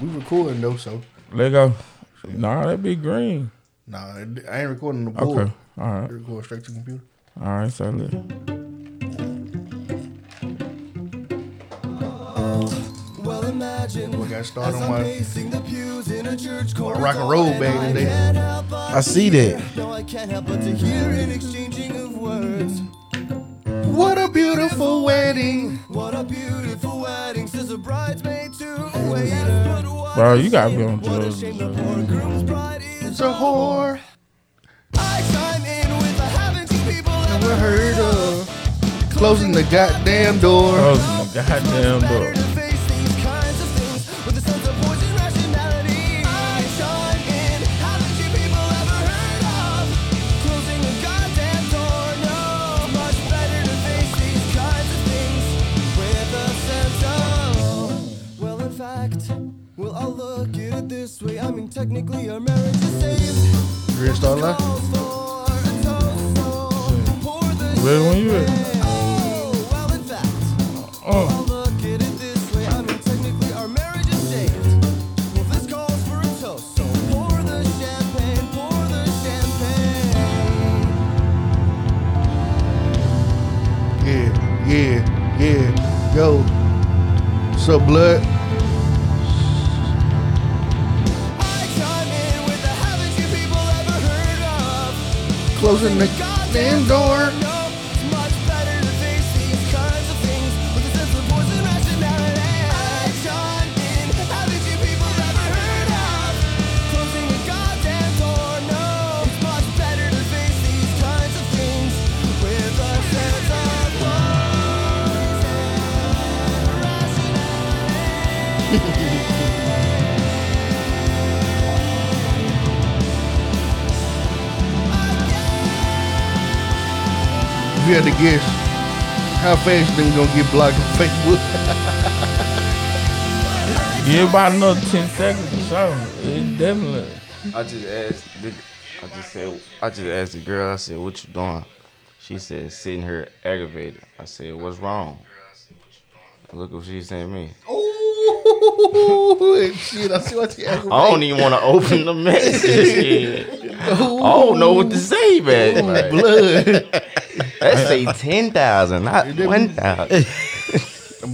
We recording though, so Let go. Nah, that be green. nah, I ain't recording the board. Okay. All I right. record straight to the computer. All right. So look. Well, imagine We got started as on I'm my pacing the pews in a church corridor, rock and roll and bag I today. can't help but I see that. No, I can't help but to hear an exchanging of words. What a beautiful wedding. What a beautiful wedding, says a bridesmaid to a waiter. Bro, you gotta be on drugs. shame the poor groom's bride is It's a whore. I chime in with a haven't you people Never ever heard of closing the goddamn door. Closing the goddamn door. Fast you think you gonna get blocked on Facebook? give about another ten seconds or so. It definitely. I just asked. The, I just said. I just asked the girl. I said, "What you doing?" She said, "Sitting here aggravated." I said, "What's wrong?" Look what she said to me. Ooh, shit, I see what you I don't even want to open the message. I don't know what to say, man. Like, blood. let's say ten thousand, not one thousand.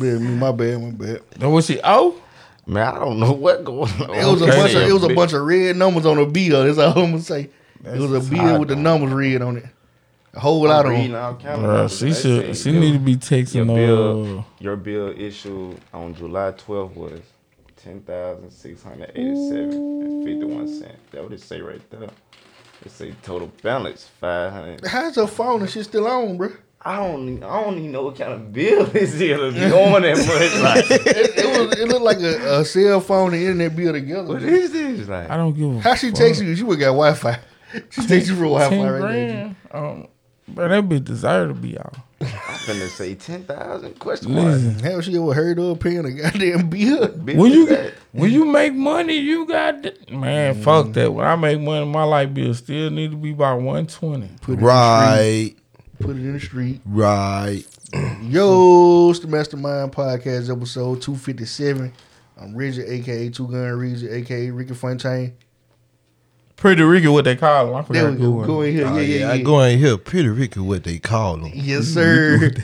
Man, me, my bad, my bad. That was she? Oh, Man, I don't know what going on. It was a Okay, bunch of it was a bunch of red numbers on a bill. That's all I'm gonna say. it was a bill with the numbers red on it. A whole lot of reading them. all kind of she They should. say She your- need to be Your texting. bill, Uh, your bill issued on July 12th was ten thousand six hundred eighty-seven and fifty-one cent. That what it say right there. It say total balance five hundred. How's her phone and shit still on, bro? I don't, even- I don't even know what kind of bill this is to be on that much. Like, It, it was it looked like a, a cell phone and internet bill together. what is this? Like, I don't give a. How she fuck. text you? She would got Wi Fi. She takes you for Wi Fi right there. grand. Um, bro, that bitch deserve to be out. I'm finna say ten thousand question mark. Listen, Hell, she ever heard of paying a goddamn bill? When you that- when you make money, you got th- man. Mm. Fuck that. When I make money, my light bill still need to be about one twenty. Right, in the street. Put it in the street. right. Yo, it's the Mastermind Podcast, episode 257. I'm Rigid, aka Two Gun Rigid, aka Ricky Fontaine. Pretty Ricky, what they call them. I forgot. we go. Go in here. Oh, yeah, yeah, yeah, yeah. I go in here, pretty Ricky, what they call them. Yes, sir. to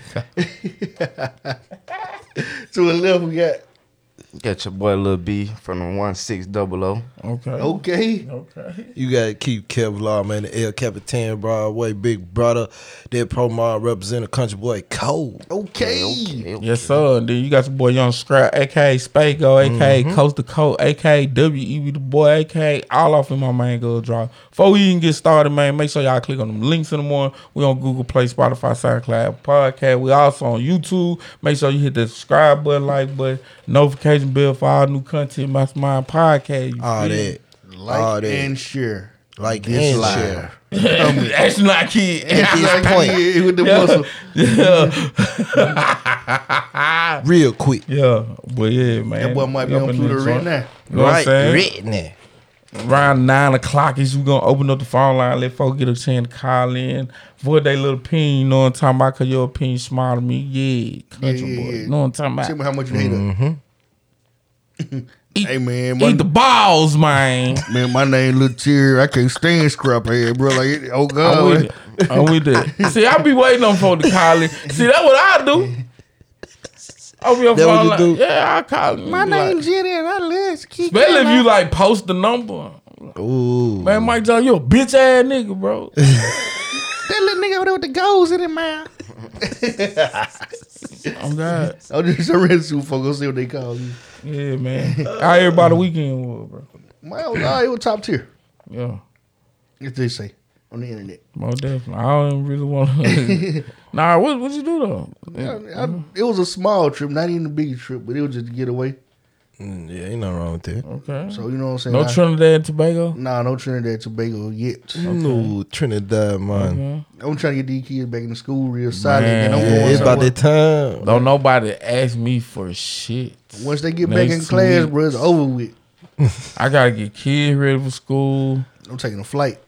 the left, we got Got your boy Lil B from the one six double O. Okay. okay. Okay. You gotta keep Kevlar, man. The El Capitan Broadway, big brother. That pro mod represent a country boy cold. Okay. Okay, okay. Yes, sir. And then you got your boy Young Scrap, aka Spago, aka mm-hmm. Coast to Coast, aka WEB the boy, aka all off in my main girl draw. Before we even get started, man, make sure y'all click on them links in the morning. We on Google Play, Spotify, SoundCloud, Podcast. We also on YouTube. Make sure you hit the subscribe button, like button, notification bell for all new content. Mastermind Podcast. You All feel that. Like All that. and share. Like This and live. share. me? That's not kid. His point. Yeah, with the muscle. Real quick. Yeah, but yeah, man. That boy might be on in Pluto this right now. You know what Right, saying? written around nine o'clock is we gonna open up the phone line, let folks get a chance to call in for their little opinion, you know what I'm talking about, cause your opinion smart to me. Yeah, country Yeah, yeah, boy. yeah. You know what I'm talking Tell about? me how much you hate her. Mm-hmm. Eat, Hey man, my, eat the balls, man. man, my name Lil Terry. I can't stand scrap head, bro. Like, oh I'm god, with it. I'm with that. See, I be waiting on for the call. See, that's what I do. I'll be on That what phone you like, do? yeah, I call him. my Like, name Jenny, and I live. Especially if you like post the number. Ooh. Man, Mike John, you a bitch ass nigga, bro. That little nigga over there with the goals in his mouth. I'm God. I'm just a red suit folk. Go see what they call you. Yeah, man. How everybody weekend was, bro. It was, it was top tier. Yeah. What they say on the internet. Most definitely. I don't really want to. nah, what what you do though? I- I- it was a small trip, not even a big trip, but it was just to get away. Mm, yeah, ain't nothing wrong with that. Okay. So you know what I'm saying? no I- Trinidad and Tobago. Nah, no Trinidad and Tobago yet. No, Trinidad, man. Okay. I'm trying to get these kids back in the school real solid. Man. and I'm Yeah, going it's about somewhere. that time. Don't nobody ask me for shit. Once they get back in class, week. bro, it's over with. I gotta get kids ready for school. I'm taking a flight.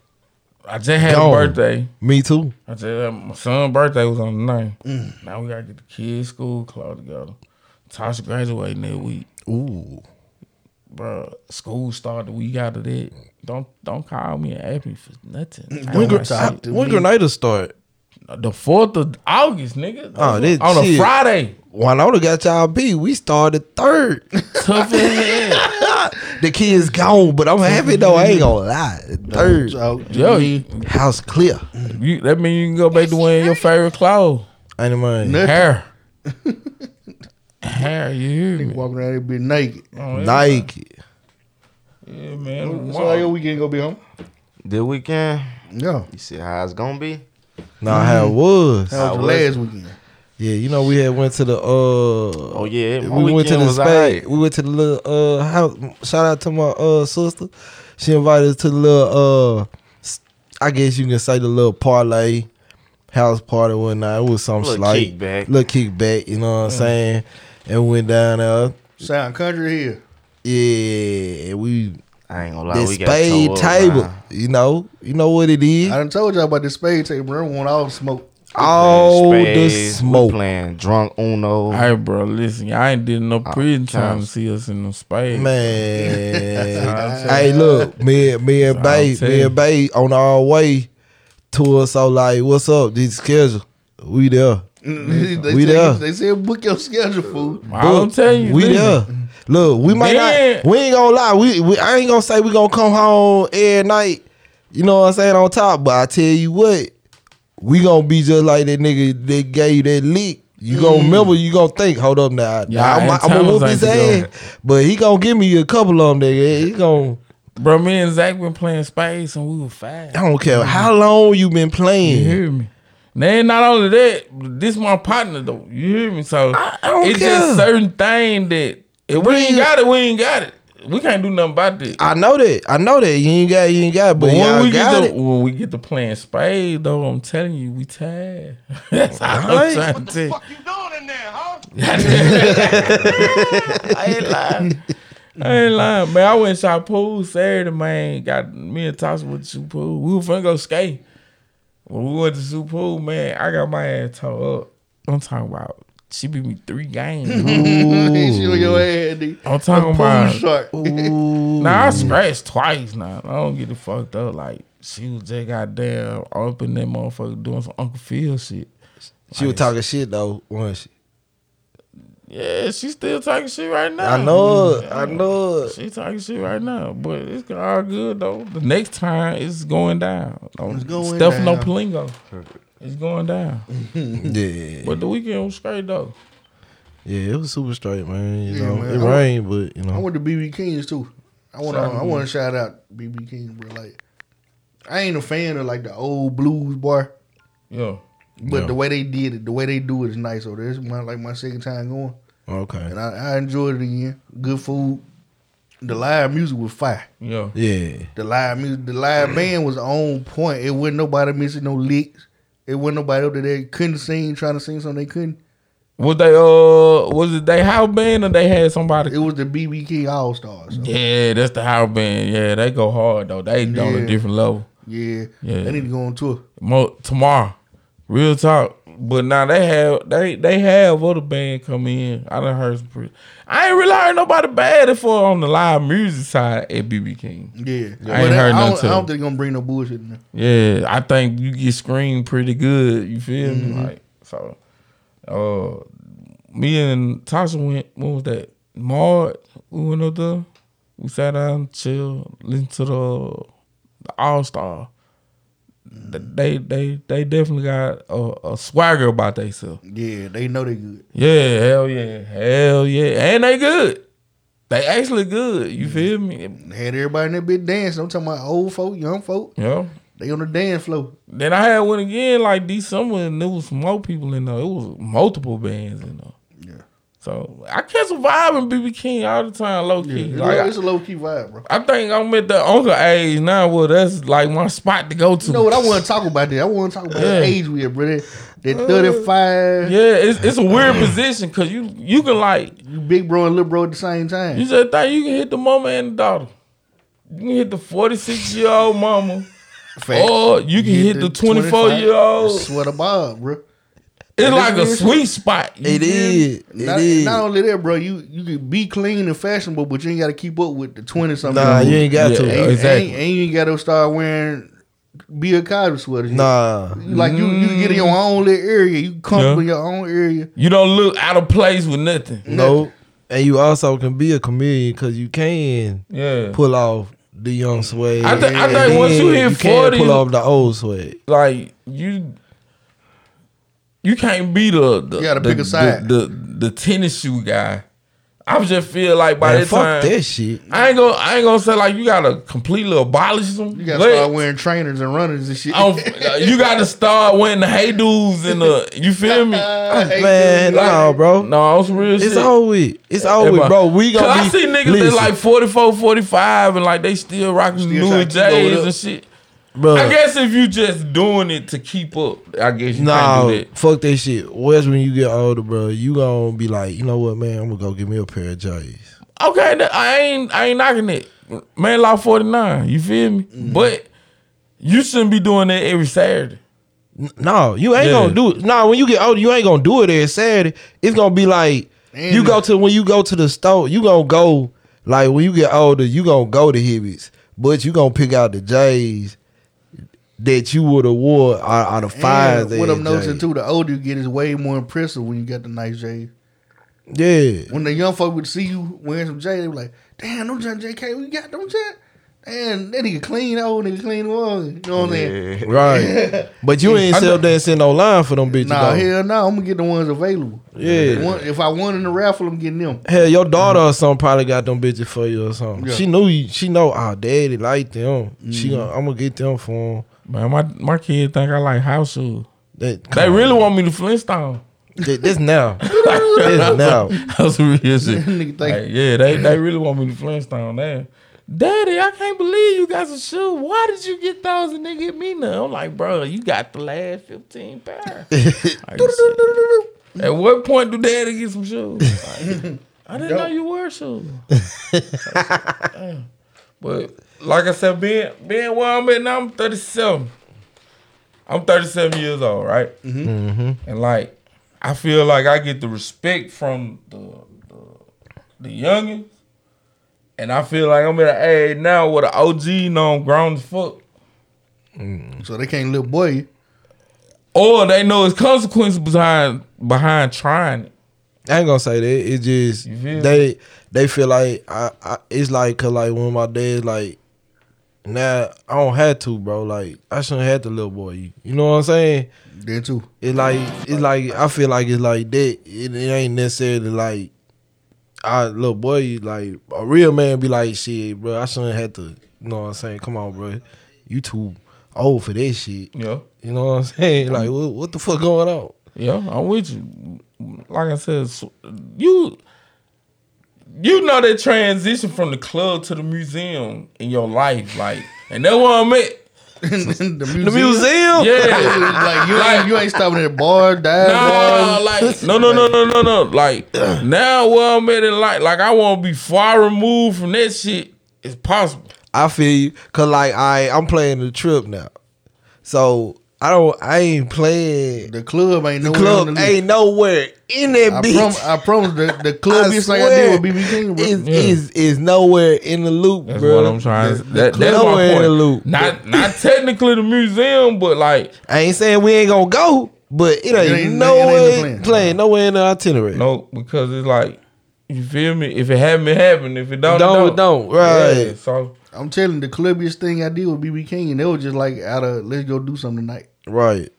I just had Gone. a birthday. Me too. I just had, my son's birthday was on the 9th. Mm. Now we gotta get the kids' school clothes together. Tasha graduating that week. Ooh. Bro, school started the week out of that. Don't don't call me and ask me for nothing. When, don't Gr- got talk shit. to when me. Grenada start? The fourth of August, nigga. Oh, that on a shit. Friday. Winona got y'all beat. We started third. Tough as hell. the kids gone, but I'm happy though. I ain't gonna lie. Third. So, Yo, you, House clear. you, that mean you can go back to wearing your favorite clothes. Ain't mind. Nothing. Hair. Hair, you hear me? walking around there be naked. Oh, yeah. Nike. Yeah, man. So how your weekend gonna be home? This weekend, Yeah. you see how it's gonna be? Nah, how it was. How was How the was last weekend? Yeah, you know we had went to the uh. Oh yeah, my we went to weekend the was spade. alright. We went to the little uh house. Shout out to my uh sister. She invited us to the little uh. s- I guess you can say the little parlay house party one night. It was some Little slight kickback. little kickback. You know what I'm saying? And we went down there. Sound country here. Yeah, and we I ain't gonna lie, the we spade tore up, table. man. You know, you know what it is. I done told y'all about the spade table, bro. I want all the smoke. All the Spades, we smoke. playing drunk Uno. Hey, bro, listen, y'all ain't did no uh, prison time to see us in the space. Man, hey, look, me, me and That's Bay, me and Bay on our way to us. So like, what's up? This schedule, we there. They, We said, there. they said book your schedule, fool. I'm telling you, we listen, there. Look, we might Man. not. We ain't gonna lie. We, we I ain't gonna say we gonna come home every night. You know what I'm saying on top. But I tell you what, we gonna be just like that nigga that gave you that leak. You gonna mm. remember? You gonna think? Hold up now. Yeah, I'm, I'm gonna antennas whoop ain't his ass. But he gonna give me a couple of them. Nigga. He gonna. Bro, me and Zach been playing space and we were fast. I don't care how long you been You playing. hear me? Then not only that, this my partner though. You hear me? So I don't it's care. just certain thing that if we Bring ain't got it, we ain't got it. We can't do nothing about this. I know that. I know that. You ain't got. You ain't got. But, But when y'all we got get it. when we get to playing spades though, I'm telling you, we tired. That's all Alright. I'm trying to tell you. you doing in there, huh? I ain't lying. I ain't lying, man. I went and shot pool Saturday, man. Got me and Tasha with to shoot pool. We were finna go skate. When we went to shoot pool, man, I got my ass tore up. I'm talking about she beat me three games. she on your head, nigga. I'm talking Pool about shark. Nah, I scratched twice now. I don't get it fucked up. Like she was just goddamn up in that motherfucker doing some Uncle Phil shit. She was talking shit though, wasn't she? Yeah, she's still talking shit right now. I know it. I know it. She talking shit right now, but it's all good though. The next time it's going down. It's going Stefano down. Palingo. It's going down. Yeah. But the weekend was straight though. Yeah, it was super straight, man. You Yeah, know, man. it I- rained, but you know. I went to BB Kings too. I want to. Shout out I want to shout out BB King, bro. Like, I ain't a fan of like the old blues bar, Yeah. but Yeah. the way they did it, the way they do it is nice. So this is my like my second time going, okay, and I, I enjoyed it again. Good food. The live music was fire. Yeah. yeah, The live music, the live band was on point. It wasn't nobody missing no licks. It wasn't nobody up there that couldn't sing, trying to sing something they couldn't. Was they uh was it they house band or they had somebody It was the BB King All Stars. So, Yeah, that's the house band. Yeah, they go hard though. They on Yeah. a different level. yeah, Yeah. they need to go on tour. Mo- tomorrow, real talk. But now they have they they have other band come in. I done heard some pretty. I ain't really heard nobody bad for on the live music side at BB King. Yeah, I ain't heard I, nothing don't, I don't think gonna bring no bullshit in there. Yeah, I think you get screened pretty good. You feel Mm-hmm. me? Like so. Uh, me and Tasha went. What was that? Maud. We went up there. We sat down, chill, listen to the, the All Star. They they they definitely got a, a swagger about themselves. Yeah, they know they good. Yeah, hell yeah, hell yeah, and they good. They actually good. You mm. feel me? Had everybody in that bit dancing. I'm talking about old folk, young folk. Yeah. They on the dance floor. Then I had one again like December, and there was more people in there. It was multiple bands in there. Yeah, So I catch a vibe in BB King all the time, low key. it's, like, a, it's a low key vibe, bro. I, think I'm at the uncle age now. Well, that's like my spot to go to. You know what I want to talk about? That I want to talk about Yeah. the age we at, bro. That, that uh, 35, Yeah, it's it's a weird position because you you can like you big bro and little bro at the same time. you said think you can hit the mama and the daughter. You can hit the 46 year old mama. Fact. Or you can hit the 24 year old. Sweater Bob, bro. It's like a sweet spot. you It feel me? is. It Not, is. not only that, bro. You you can be clean and fashionable, but you ain't got to keep up with the twenty something. Nah, you ain't got Yeah, to. And, exactly. and, and you ain't got to start wearing be a Cosby sweater. Nah. Like you, you get in your own little area. You comfortable Yeah. in your own area. You don't look out of place with nothing. No. And you also can be a comedian because you can Yeah. pull off the young swag. I thi- I think once you then hit can 40 pull off the old swag. like you you can't be the the, You gotta the, pick a side. The, the, the tennis shoe guy. I just feel like by Man, that fuck time that shit. I ain't gonna I ain't gonna say like you gotta completely abolish them. You got to but start wearing trainers and runners and shit. You gotta start wearing the hey dudes and the you feel me? I Man, dudes. no, bro. No, it's real It's shit. over with. It's over with, bro. We Cause gonna Be, I see niggas listen, that like 44, 45 and like they still rocking Still new trying J's and shit. Bro. I guess if you just doing it to keep up, I guess you Nah, can't do that. fuck that shit. Whereas when you get older, bro, you gonna be like, you know what, man? I'm gonna go get me a pair of J's. Okay, I ain't I ain't knocking it. Man law 49, you feel me? Mm-hmm. But you shouldn't be doing that every Saturday. No, you ain't Yeah. gonna do it. No, when you get older, you ain't gonna do it every Saturday. It's gonna be like And- you go to when you go to the store, you gonna go like when you get older, you gonna go to Hibbies, but you gonna pick out the J's that you would have wore out, out of five. And what I'm noticing too, the older you get, is way more impressive when you got the nice J's. Yeah, When the young folk would see you wearing some J, they be like, "Damn, them John JK, we got them John." Damn, that nigga clean, old nigga clean was. You know what I'm saying? right. but you ain't I sit know- up there and send no line for them bitches. Nah, though. hell no, I'm gonna get the ones available. Yeah. One- if I won in the raffle, I'm getting them. Hell, your daughter or something probably got them bitches for you or something. Yeah. She knew you. She know. Oh, daddy like them. She mm-hmm. gonna. I'm gonna get them for him. Man, my my kid think I like house shoes. That, They really want me to Flintstone. That, this now. this now. That's real shit. Nigga think- Like, yeah, they they really want me to Flintstone. Damn. Daddy, I can't believe you got some shoes. Why did you get those and they get me none? I'm like, bro, you got the last 15 pair. Like. At what point do daddy get some shoes? Like, I didn't know you wear shoes. Damn. But like I said, being being where I'm at now, I'm 37. I'm 37 years old, right? Mm-hmm. Mm-hmm. And like, I feel like I get the respect from the the, the youngins, and I feel like I'm at an age now where the OG know I'm grown as fuck, mm. So they can't little boy you. or they know it's consequences behind behind trying it. I ain't gonna say that. It's just You feel they they feel like I, I it's like cause like when my dad like now I don't have to bro like I shouldn't have to little boy you. You know what I'm saying? Then too. It like it's like I feel like it's like that. It, it ain't necessarily like I little boy you like a real man be like shit bro. I shouldn't have to. You know what I'm saying? Come on bro, you too old for that shit. Yeah, You know what I'm saying? Like what, what the fuck going on? yeah, I'm with you. Like I said, you you know that transition from the club to the museum in your life, like, and that's where I'm at. the museum. The museum? Yeah. like you ain't you ain't stopping at bar, dive Nah, bars. like no, no, no, no, no, no. Like now, where I'm at in life, like I want to be far removed from that shit as possible. I feel you, cause like I I'm playing the trip now, so I don't. I ain't playing. The club ain't The nowhere club on the ain't nowhere in that I, bitch. prom- I promise the, the club I bitch like I swear, did with BB King, bro. is, Yeah. is is nowhere in the loop, That's bro. what I'm trying. The- to the that, that's club my in point. the loop. Not not technically the museum, but like I ain't saying we ain't gonna go, but it ain't, ain't- it ain't nowhere plan. playing. nowhere in the itinerary. no, because it's like you feel me. If it happen, it happen. If it don't, Don't, it don't. don't. Right. Yeah, so I'm telling you, the clubbiest thing I did with BB King, and they was just like out of let's go do something tonight. Right.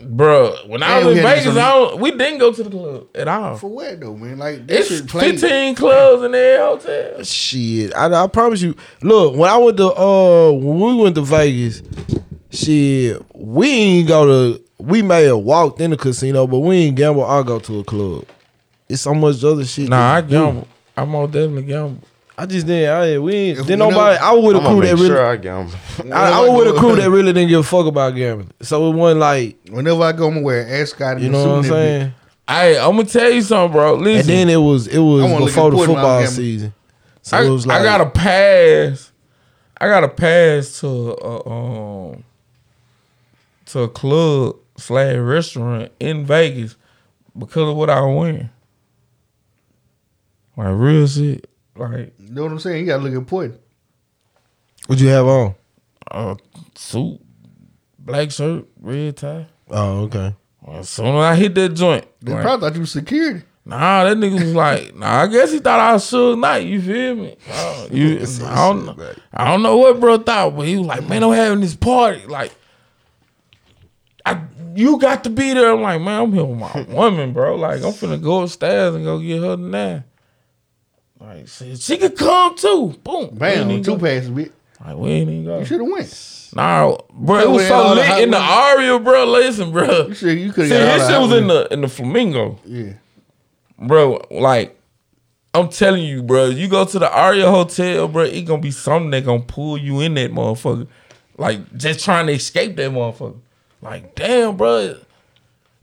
Bruh, when I was in Vegas, some- I don't, we didn't go to the club at all. For what though, man? Like that It's shit 15 clubs in their hotel. Shit. I, I promise you. Look, when I went to uh when we went to Vegas, shit, we ain't go to we may have walked in the casino, but we ain't gamble I go to a club. It's so much other shit. Nah, I to do. gamble. I most definitely gamble. I just didn't. I we ain't. If Then we know- nobody. I was with a I'm gonna crew that make really. sure I gamble. I, I was with a crew that really didn't give a fuck about gambling. So it wasn't like Whenever I go, I'm gonna wear an ascot you know what I'm and that saying. Hey, I'm gonna tell you something, bro. Listen, And then it was it was I wanna look before the important when I'm football season. So I, it was like I got a pass. I got a pass to a, um to a club slash restaurant in Vegas because of what I was wearing. Like real shit. Like You know what I'm saying? You gotta look important. what you have on. a suit, black shirt, red tie. Oh, okay. As soon as I hit that joint, They like, probably thought you was security. Nah, that nigga was like, nah, I guess he thought I was Suge Knight. You feel me? Uh, you, I, don't, know- I don't know what bro thought, but he was like, man, I'm having this party. Like, I, you got to be there. I'm like, man, I'm here with my woman, bro. Like, I'm finna go upstairs and go get her now. Like, she, she could come too. Boom. Bam, two go. passes, bitch. Like, we ain't even go. You should have went. Nah, bro, it was so all lit in the. Aria, bro. Listen, bro. You should. You could See, shit was in the in the Flamingo. Yeah. bro. Like, I'm telling you, bro. You go to the Aria Hotel, bro. It gonna be something that gonna pull you in that motherfucker. Like, just trying to escape that motherfucker. Like, damn, bro.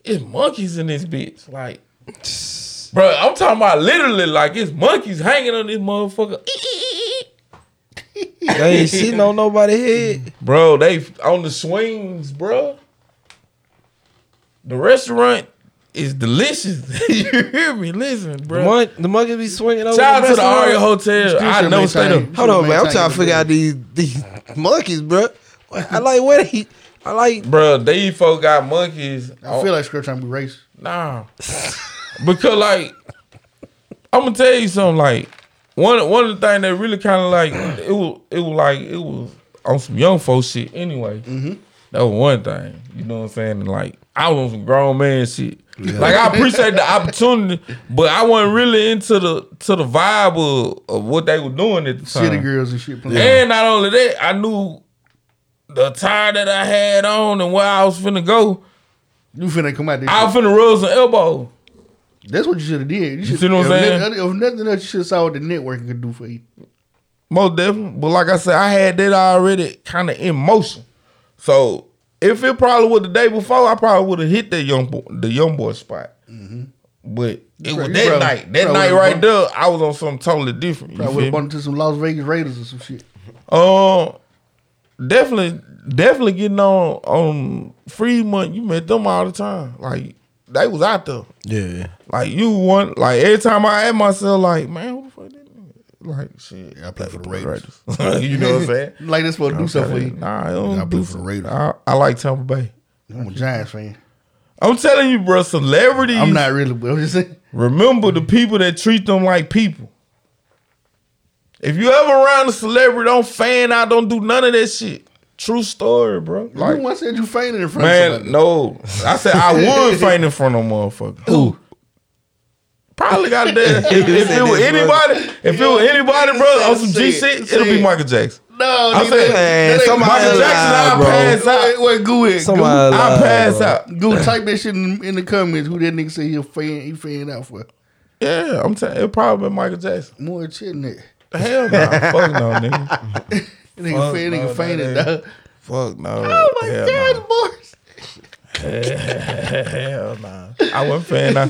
It's monkeys in this bitch. Like, bro. I'm talking about literally like it's monkeys hanging on this motherfucker. They ain't sitting on nobody head. Bro, they on the swings, bro. The restaurant is delicious. you hear me? Listen, The, bro. mon- the monkey be swinging over. Shout out to the restaurant. Aria Hotel. I should never maintain- Hold on, man. I'm trying to figure out these these monkeys, bro. I like where they. I like. Bro, these folk got monkeys. I feel like Script trying to be racist. Nah. because like I'm gonna tell you something, like one one of the things that really kinda like it was it was like it was on some young folks shit anyway. Mm-hmm. That was one thing. You know what I'm saying? And like I was on some grown man shit. Like I appreciate the opportunity, but I wasn't really into the to the vibe of, of what they were doing at the time. City girls and shit. playing. And not only that, I knew the attire that I had on and where I was finna go. You finna come out there. I was finna rub some elbow. That's what you should have did. You, should, see what I'm saying? nothing- If nothing else, you should have saw what the networking could do for you. Most definitely. But like I said, I had that already kind of in motion. So if it probably was the day before, I probably would have hit that young boy, the young boy spot. But it You was that probably- night. That night right there, I was on something totally different. You Probably would have bumped into some Las Vegas Raiders or some shit. Um, definitely, definitely getting on on Fremont. You met them all the time. Like they was out there. Yeah. Like you want like every time I ask myself, like man, who the fuck nigga? Like shit, I play for the Raiders. you know what I'm saying? Like this supposed to do something for you. Nah, I don't I do play for the Raiders. I, I like Tampa Bay. I'm a Giants fan. I'm telling you, bro, celebrities. I'm not really, but I'm just saying. Remember the people that treat them like people. If you ever around a celebrity, don't fan out, don't do none of that shit. True story, bro. you Like, once said you fainted in front of man, no. I said I would faint in front of a motherfucker. Who? Probably got there. If, if it was anybody, if it was anybody, bro, on some G it, shit, say it'll be. Michael Jackson. No, I nigga, said, man, somebody Michael Michael Jackson, alive, I'll pass out. Wait, wait, go ahead. I'll pass bro. out. go type that shit in, in the comments. Who that nigga say he a fan? He fan out for? Yeah, I'm telling it probably been Michael Jackson. More shit than that. Hell no. Fuck no, nigga. That nigga Fuck fan, no, nigga fainted. dog. Fuck no. Oh my Hell God, no. boys. Hell nah. I wasn't fan now.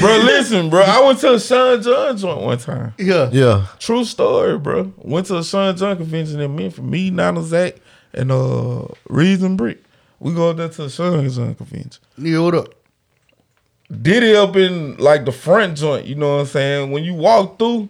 Bro, listen, bro. I went to a Sean John joint one time. Yeah. Yeah. True story, bro. Went to a Sean John convention in Memphis. Me, Nana Zach, and uh Reason Brick. We go up there to the Sugar Zone convention. Nigga, what up? Diddy up in like the front joint, you know what I'm saying? When you walk through,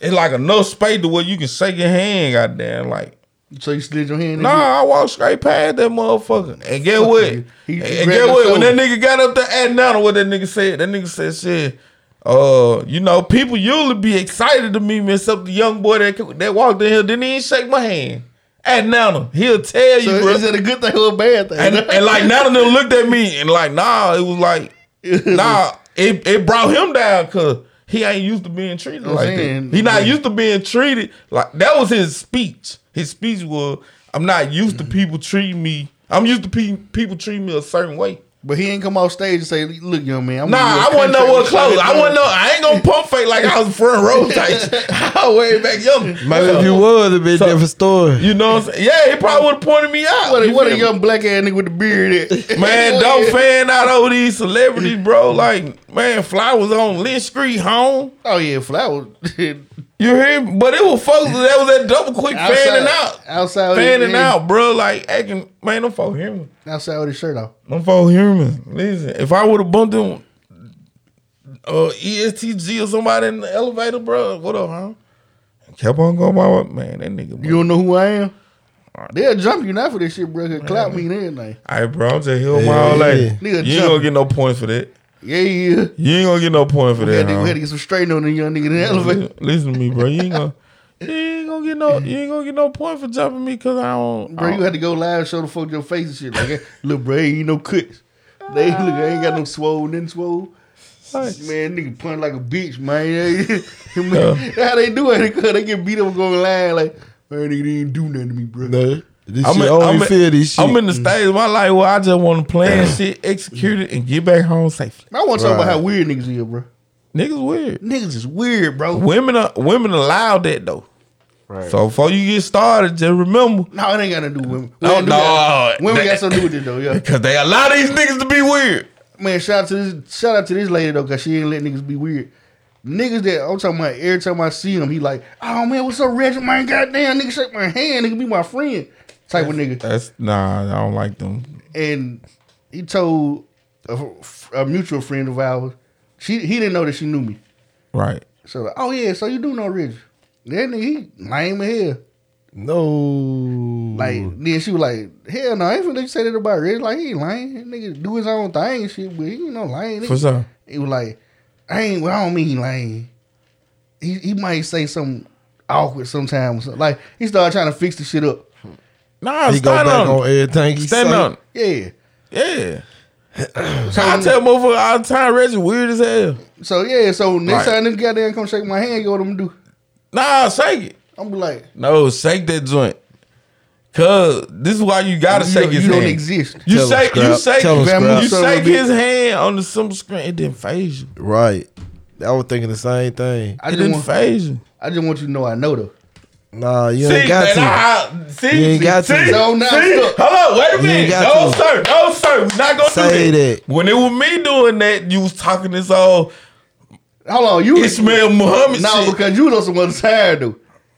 it's like enough space to where you can shake your hand, goddamn. Like, So you slid your hand in? nah, I walked straight past that motherfucker. And get what? He- and he and get what? When that nigga got up there at Nana, what that nigga said? That nigga said shit. Uh, you know, people usually be excited to meet me, except the young boy that that walked in here didn't even shake my hand. At Nana, he'll tell So you, bro. is it a good thing or a bad thing? And, and like Nana looked at me and like, nah, it was like, nah, it, it brought him down because he ain't used to being treated I'm like saying, that. He not yeah. used to being treated like that was his speech. His speech was, I'm not used to mm-hmm. people treating me. I'm used to pe- people treating me a certain way. But he ain't come off stage and say, "Look, young man, I'm Nah, gonna I give you a know what clothes. I want wasn't know. I ain't gonna pump fake like I was front row type. I was way back young. Maybe if you was, it'd be a So- different story. You know what I'm saying? Yeah, he probably would have pointed me out. What a, You what a young black ass nigga with the beard at? Man, don't fan out over these celebrities, bro. Like, man, Fly was on Lynch Street home. Oh yeah, flower. You hear me? But it was folks that was at double quick fanning out. outside, Fanning his- out, bro. Like acting, man, them folk hear me. outside with his shirt off. Them folk hear me. Listen, if I would have bumped them uh EST Gee or somebody in the elevator, bro, what up, huh? And kept on going my way. Man, that nigga. You don't know who I am? They'll jump you now for this shit, bro. Cause clap me and everything. All right, bro, I'm just here with my Yeah, old lady. Nigga You ain't jump. gonna get no points for that. Yeah, yeah. You ain't gonna get no point for We that. had, to, huh? we had to get some straightening on the young nigga in the elevator. Listen to me, bro. You ain't gonna, you ain't gonna get no, you ain't gonna get no point for jumping me because I don't. Bro, I you don't- had to go live, show the fuck your face and shit. Like, look, bro, ain't no cuts. They look, I ain't got no swole, nothing swole. Man, nigga punch like a bitch, man. man How they do it? They get beat up going live like, man, nigga didn't do nothing to me, bro. No, this I'm shit in, I'm, feel this shit. I'm in the stage of my life where I just want to plan shit, execute it, and get back home safely. I want to talk about how weird niggas is, bro. Niggas weird. Niggas is weird, bro. Women are women allow that though. Right. So before you get started, just remember No, it ain't got to do with women. No, Women do no, women that- got something to do with it though. Yeah, because they allow these niggas to be weird. man. Shout out to this. Shout out to this lady though, cause she ain't let niggas be weird. Niggas that I'm talking about. Every time I see him, he like, oh man, what's up, Reggie? Man, goddamn, nigga, shake my hand. Nigga, be my friend. Type of nigga. That's nah, I don't like them. And he told a, a mutual friend of ours. She he didn't know that she knew me. Right. So like, oh yeah, so you do know Reggie? That nigga, he lame as hell. no, Like then she was like, hell no, I ain't finna say that about Reggie. Like he ain't lame. That nigga do his own thing and shit, but he ain't no lame. For Nigga. sure. He was like, I ain't. Well, I don't mean he lame. He he might say something awkward sometimes. Like he started trying to fix the shit up. Nah, he go stand back on. on everything he Stand say. on. Yeah. Yeah. So, I tell motherfucker all the time, Reggie weird as hell. so yeah. So next Right. time this goddamn come shake my hand, you know what I'm gonna do? Nah, shake it. I'm be like, No, shake that joint. Cause this is why you gotta you, shake don't- his you don't exist. You Tell him, shake, you shake, Tell him, you shake his hand on the simple screen. It didn't phase you. Right. I was thinking the same thing. I It didn't want, phase you. I just want you to know I know though. Nah, you See, ain't got man, to. I, see, You ain't got to. see, So now see, look. hold on, wait a You minute. No, to. sir, no, sir, we not gonna Say do that. that. When it was me doing that, you was talking this old Hold on, you Ishmael Muhammad No, shit. because you was on some other side though.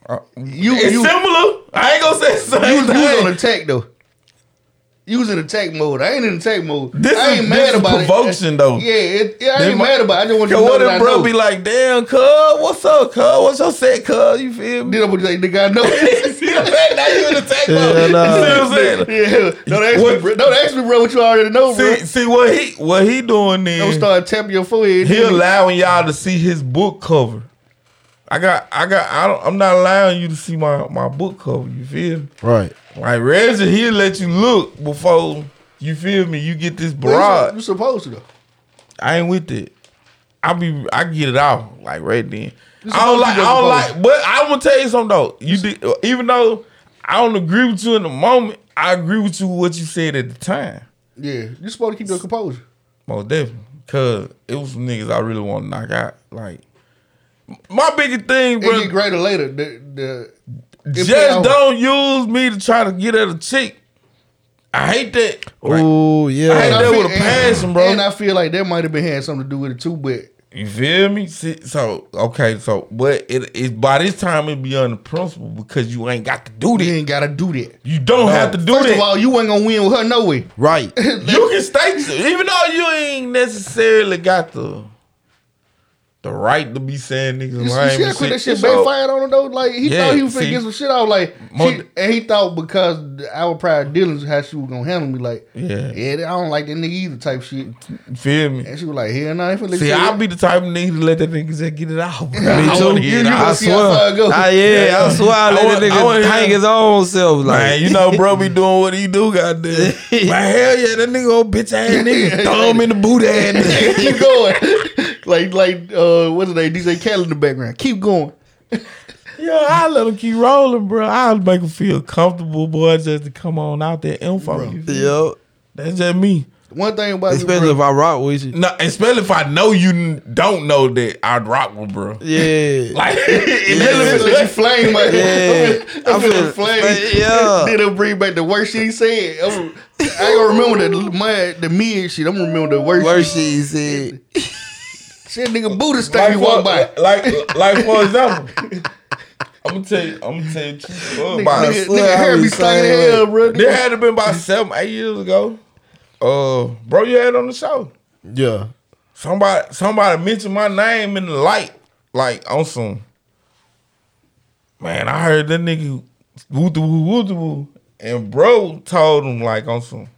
Uh, you it's you, similar. I ain't gonna say the same you, was- you was thing. on attack though. You was in attack mode. I ain't in attack mode. This I is- ain't this mad is about provocation, it. though. Yeah, it, yeah, I They ain't might- mad about. it. I just want you Cause to know what that if bro know. be like, damn, cuz, what's up, cuz? What's your set, cuz? You feel me? Then I'm gonna be like, nigga, I know. See the fact now you in the tank Yeah, mode. nah. You see what I'm saying? yeah, don't ask What- me, bro. Don't ask me, bro. What you already know, bro. See, see what he what he doing Don't then? start tapping your forehead. He allowing y'all to see his book cover. I got, I got, I don't, I'm not allowing you to see my my book cover. You feel me? Right. Like Reggie, he'll let you look before you feel me. You get this Well, you broad. You supposed to though. I ain't with it. I be I get it out like right then. You I don't like I don't supposed. like but I want to tell you something though. You did even though I don't agree with you in the moment, I agree with you with what you said at the time. Yeah, you're supposed to keep your composure. Most definitely. Cause it was some niggas I really want to knock out. Like my biggest thing, It bro, get greater later. The the just don't use me to try to get at a chick. I hate that. Like, Oh I yeah. hate And that feel- with a passion, bro. And I feel like that might have been had something to do with it too. But You feel me? See, so okay, so but it is by this time it be on the principle because you ain't got to do You that. ain't gotta do that. You don't have to do First that. of all, you ain't gonna win the the right to be saying niggas You lame. see and that shit It's all- backfired on him though? Like he Yeah, thought he was finna see. get some shit off. Like Mo- she- and he thought because our prior dealings how she was gonna handle me. Like Yeah. yeah, I don't like that nigga either type shit. Feel me? And she was like, hell no, I ain't finna See, I'll be the type of nigga to let that nigga just get it out. bro. Me I too. wanna You- you I see how far swear. it. Ah, yeah, I swear I I let want- that I want nigga him- hang his own self. Like, Man, you know, bro be doing what he do, goddamn. Man, hell yeah, that nigga old bitch ass nigga. Throw him in the boot ass nigga. Keep going. Like like uh what's his name? DJ Khaled in the background. Keep going. Yo, I let him keep rolling, bro. I'll make him feel comfortable, boy, just to come on out there info. you feel me? yo, That's just me. One thing about especially you, if bro, I rock with you. No, especially if I know you n- don't know that I'd rock with, bro. Yeah. Like, let it you flame my Yeah. I'm I feeling feel- flame. yeah. Then it'll bring back the worst shit he said. I'm, I ain't gonna remember the my the mid shit. I'm gonna remember the worst, Worst shit. shit he said. Shit, nigga, Buddha like, you walk by. like, like, for example, I'm gonna tell you, I'm gonna tell you, the truth, Nigga, about- nigga, nigga hair be be stinking saying hell, bro. There had to been about seven, eight years ago. Uh, bro, you had on the show. Yeah. Somebody, somebody mentioned my name in the light, like on some. Man, I heard that nigga woo woo woo woo, and bro told him like on some.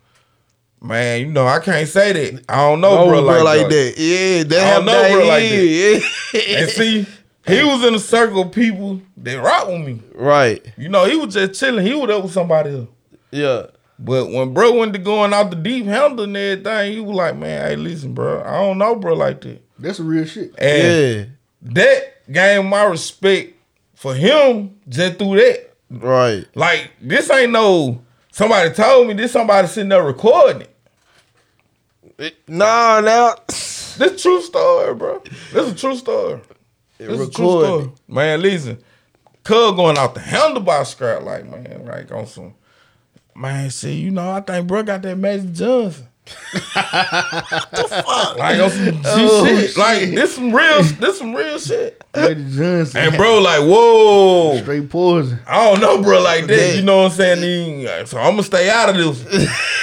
Man, you know I can't say that. I don't know, bro, bro, like, like, that. that. Yeah, that I don't happened know, that bro, like that. Yeah. And see, he was in a circle of people that rock with me. Right. You know, he was just chilling. He was up with somebody else. Yeah. But when bro went to going out the deep handle and everything, he was like, man, hey, listen, bro, I don't know, bro, like that. That's real shit. And Yeah. that gained my respect for him just through that. Right. Like, this ain't no somebody told me, this somebody sitting there recording it. Nah, now. This true story, bro. This a true story. This a true recorded. story. Man, listen. Cub going out the handlebar scrap like, man, like on some man, see, you know, I think bro got that Magic Johnson. Like on some oh, G Oh, shit. shit. Like this some real this some real shit. Lady Johnson. And bro, like, whoa. straight poison. I don't know, bro, like that. Yeah. You know what I'm saying? He- So I'm gonna stay out of this.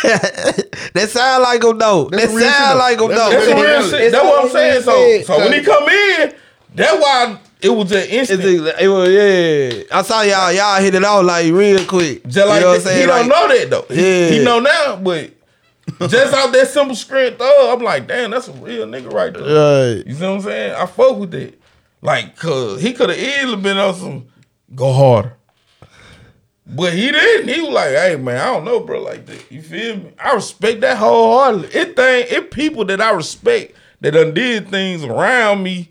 that sound like him though. That's that real shit, sound though. like him That's though. That's some real shit. That's what I'm saying. So, so when he come in, that's why it was an instant. a- it was, yeah. I saw y'all y'all hit it out like real quick. Just like you know what I'm saying? he Like, don't know that though. He- Yeah. He, know now, but just out that simple strength, though, I'm like, damn, that's a real nigga right there. Right. You see what I'm saying? I fuck with that. Like, cause he could have easily been on some go harder. But he didn't. He was like, hey man, I don't know, bro, like that. You feel me? I respect that wholeheartedly. It thing, it people that I respect that done did things around me.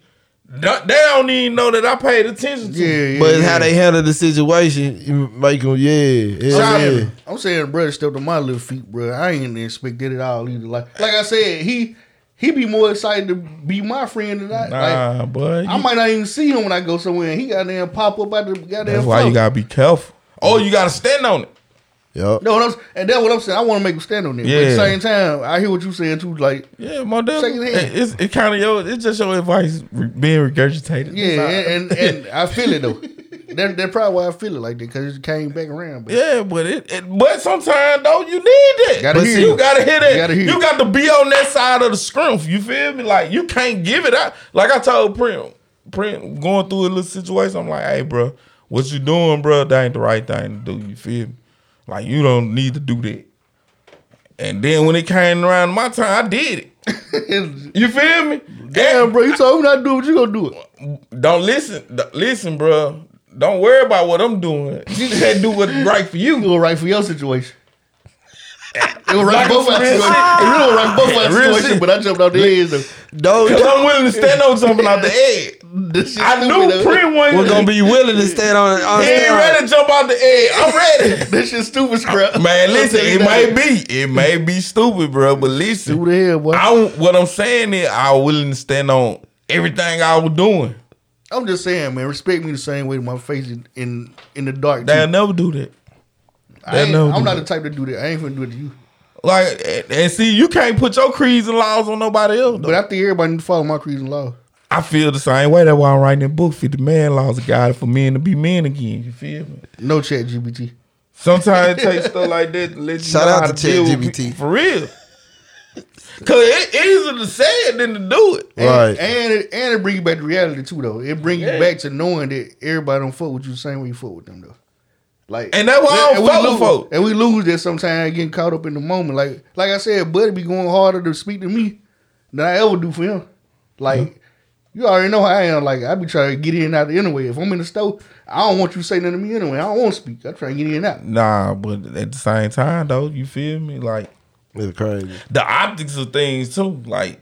They they don't even know that I paid attention to. Yeah, yeah. But yeah. how they handle the situation, make them, yeah. yeah, Shout yeah. saying, I'm saying, brother stepped on my little feet, bro. I ain't expect that at all either. Like, like I said, he he be more excited to be my friend than I. Like, Nah, boy. I might not even see him when I go somewhere. and He got there pop up out the goddamn. That's why you gotta be careful. Oh, you gotta stand on it. Yup. No, what I'm, and that's what I'm saying. I want to make him stand on it. But at the same time, I hear what you're saying too. Like, Yeah, my dad. Shake his hand. It's it kind of your. It's just your advice being regurgitated. yeah, and, and and I feel it though. that, that's probably why I feel it like that because it came back around. But Yeah, but it, it but sometimes though you need that. Gotta but hear see, you it. gotta hear it. You gotta hear you got to be on that side of the scrum. You feel me? Like you can't give it out. Like I told Prim, Prim going through a little situation. I'm like, hey, bro, what you doing, bro? That ain't the right thing to do. You feel me? Like you don't need to do that. And then when it came around my time, I did it. You feel me? damn, bro, you told me not to do it. What you gonna do it? Don't listen. Listen, bro. Don't worry about what I'm doing. You just do what's right for You you. go right for your situation. It was right both a our real situation. shit. It really was right both our Real situation, shit. but I jumped out the edge though. Don't, Cause I'm willing to stand on something out the edge. I stupid, knew though. Prim wasn't we're gonna be willing to stand on. on He ain't stand. ready to jump out the edge. I'm ready. this shit stupid, scrap. Man, listen, it telling may be, it may be stupid, bro, but that. listen, Stupid hell, boy. I what I'm saying is I was willing to stand on everything I was doing. I'm just saying, man. Respect me the same way my face in in, in the dark. They'll never do that. I ain't, they'll never I'm not that. the type to do that. I ain't gonna do it to you. Like, and, and see, you can't put your creeds and laws on nobody else. But Though. I think everybody need to follow my creeds and laws. I feel the same way. That's why I'm writing that book, 50 Man Laws, of God, for men to be men again. You feel me? No ChatGPT. Sometimes it takes stuff like that to let you Shout know out how to deal with ChatGPT. people, For real. Cause it's easier to say it than to do it. And, Right. And it, and it bring you back to reality too, though. It bring Yeah. you back to knowing that everybody don't fuck with you the same way you fuck with them, though. Like, And that's why I don't and we fuck with lose- folk. And we lose that sometimes getting caught up in the moment. Like, like I said, Buddy be going harder to speak to me than I ever do for him. Like, you already know how I am. Like, I be trying to get in and out anyway. If I'm in the store, I don't want you to say nothing to me anyway. I don't want to speak. I try to get in and out. Nah, but at the same time though, you feel me? Like It's crazy. the optics of things too. Like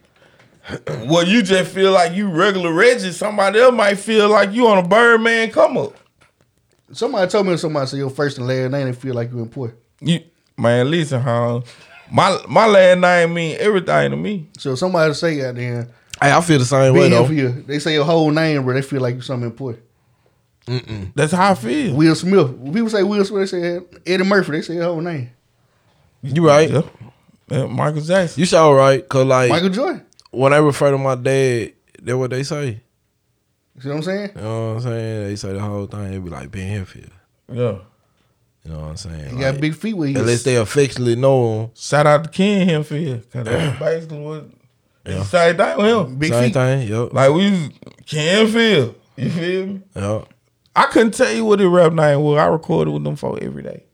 well, you just feel like you regular Reggie, somebody else might feel like you on a Birdman come up. Somebody told me somebody say your first and last name, they feel like you important. You man, listen, huh? My my last name mean everything to me. So somebody say out there, Hey, I feel the same way though. for you, they say your whole name, bro. They feel like you're something important. That's how I feel. Will Smith. When people say Will Smith, they say Eddie Murphy. They say your whole name. You right. Yeah. Yeah, Michael Jackson. You sure right. Cause like Michael Jordan. when I refer to my dad, that what they say. See what I'm saying? You know what I'm saying? They say the whole thing. They be like Ben Henfield. Yeah. You know what I'm saying? He got Like, big feet with you. Unless his. they affectionately know him. Shout out to Ken Hemfield. Cause that's basically what it's the same thing with him. Big Same feet. thing. Yep. Like we was Ken Field. You feel me? Yep. I couldn't tell you what his rap name was. I recorded with them folk every day.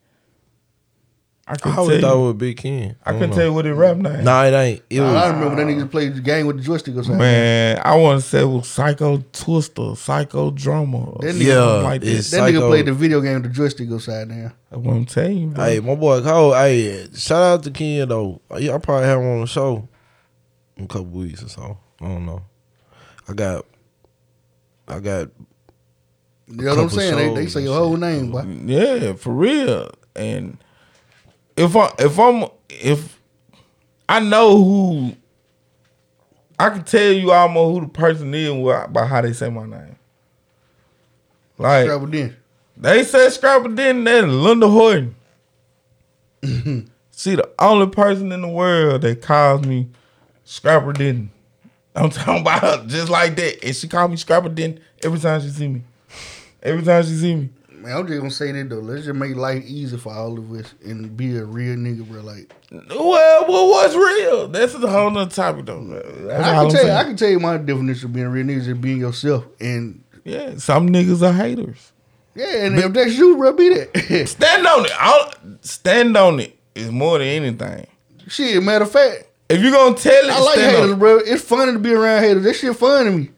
I I couldn't always tell thought it would be Big Ken. I couldn't tell you what his rap name. Nah, it ain't. It I, was. I remember that niggas played the game with the joystick or something. Man, I want to say it was Psycho Twister, Psycho Drummer, or That nigga- Yeah, like that. it's- That Psycho. nigga played the video game with the joystick upside down. That's what I'm telling you, bro. Hey, my boy Cole. Hey, shout out to Ken though. Yeah, I probably have him on the show in a couple weeks or so. I don't know. I got. I got. You know what I'm saying? They, they say your whole name, boy. Yeah, for real. And if I if I'm if I know who I can tell you almost who the person is by how they say my name. Like Travel then. they said Scrapper then that Linda Horton. See the only person in the world that calls me Scrapper Denton. I'm talking about her just like that. And she called me Scrapper Denton every time she see me. Every time she see me. Man, I'm just gonna say that though. Let's just make life easy for all of us and be a real nigga, bro. Like Well, well, what's real? That's a whole nother topic, though. That's I can tell you. I can tell you my definition of being a real nigga is just being yourself. And yeah, some niggas are haters. yeah, and if that's you, bro, be that. Stand on it. I'll, stand on it is more than anything. Shit, matter of fact, If you're gonna tell it, I like haters, on bro. It's funny to be around haters. That shit fun to me.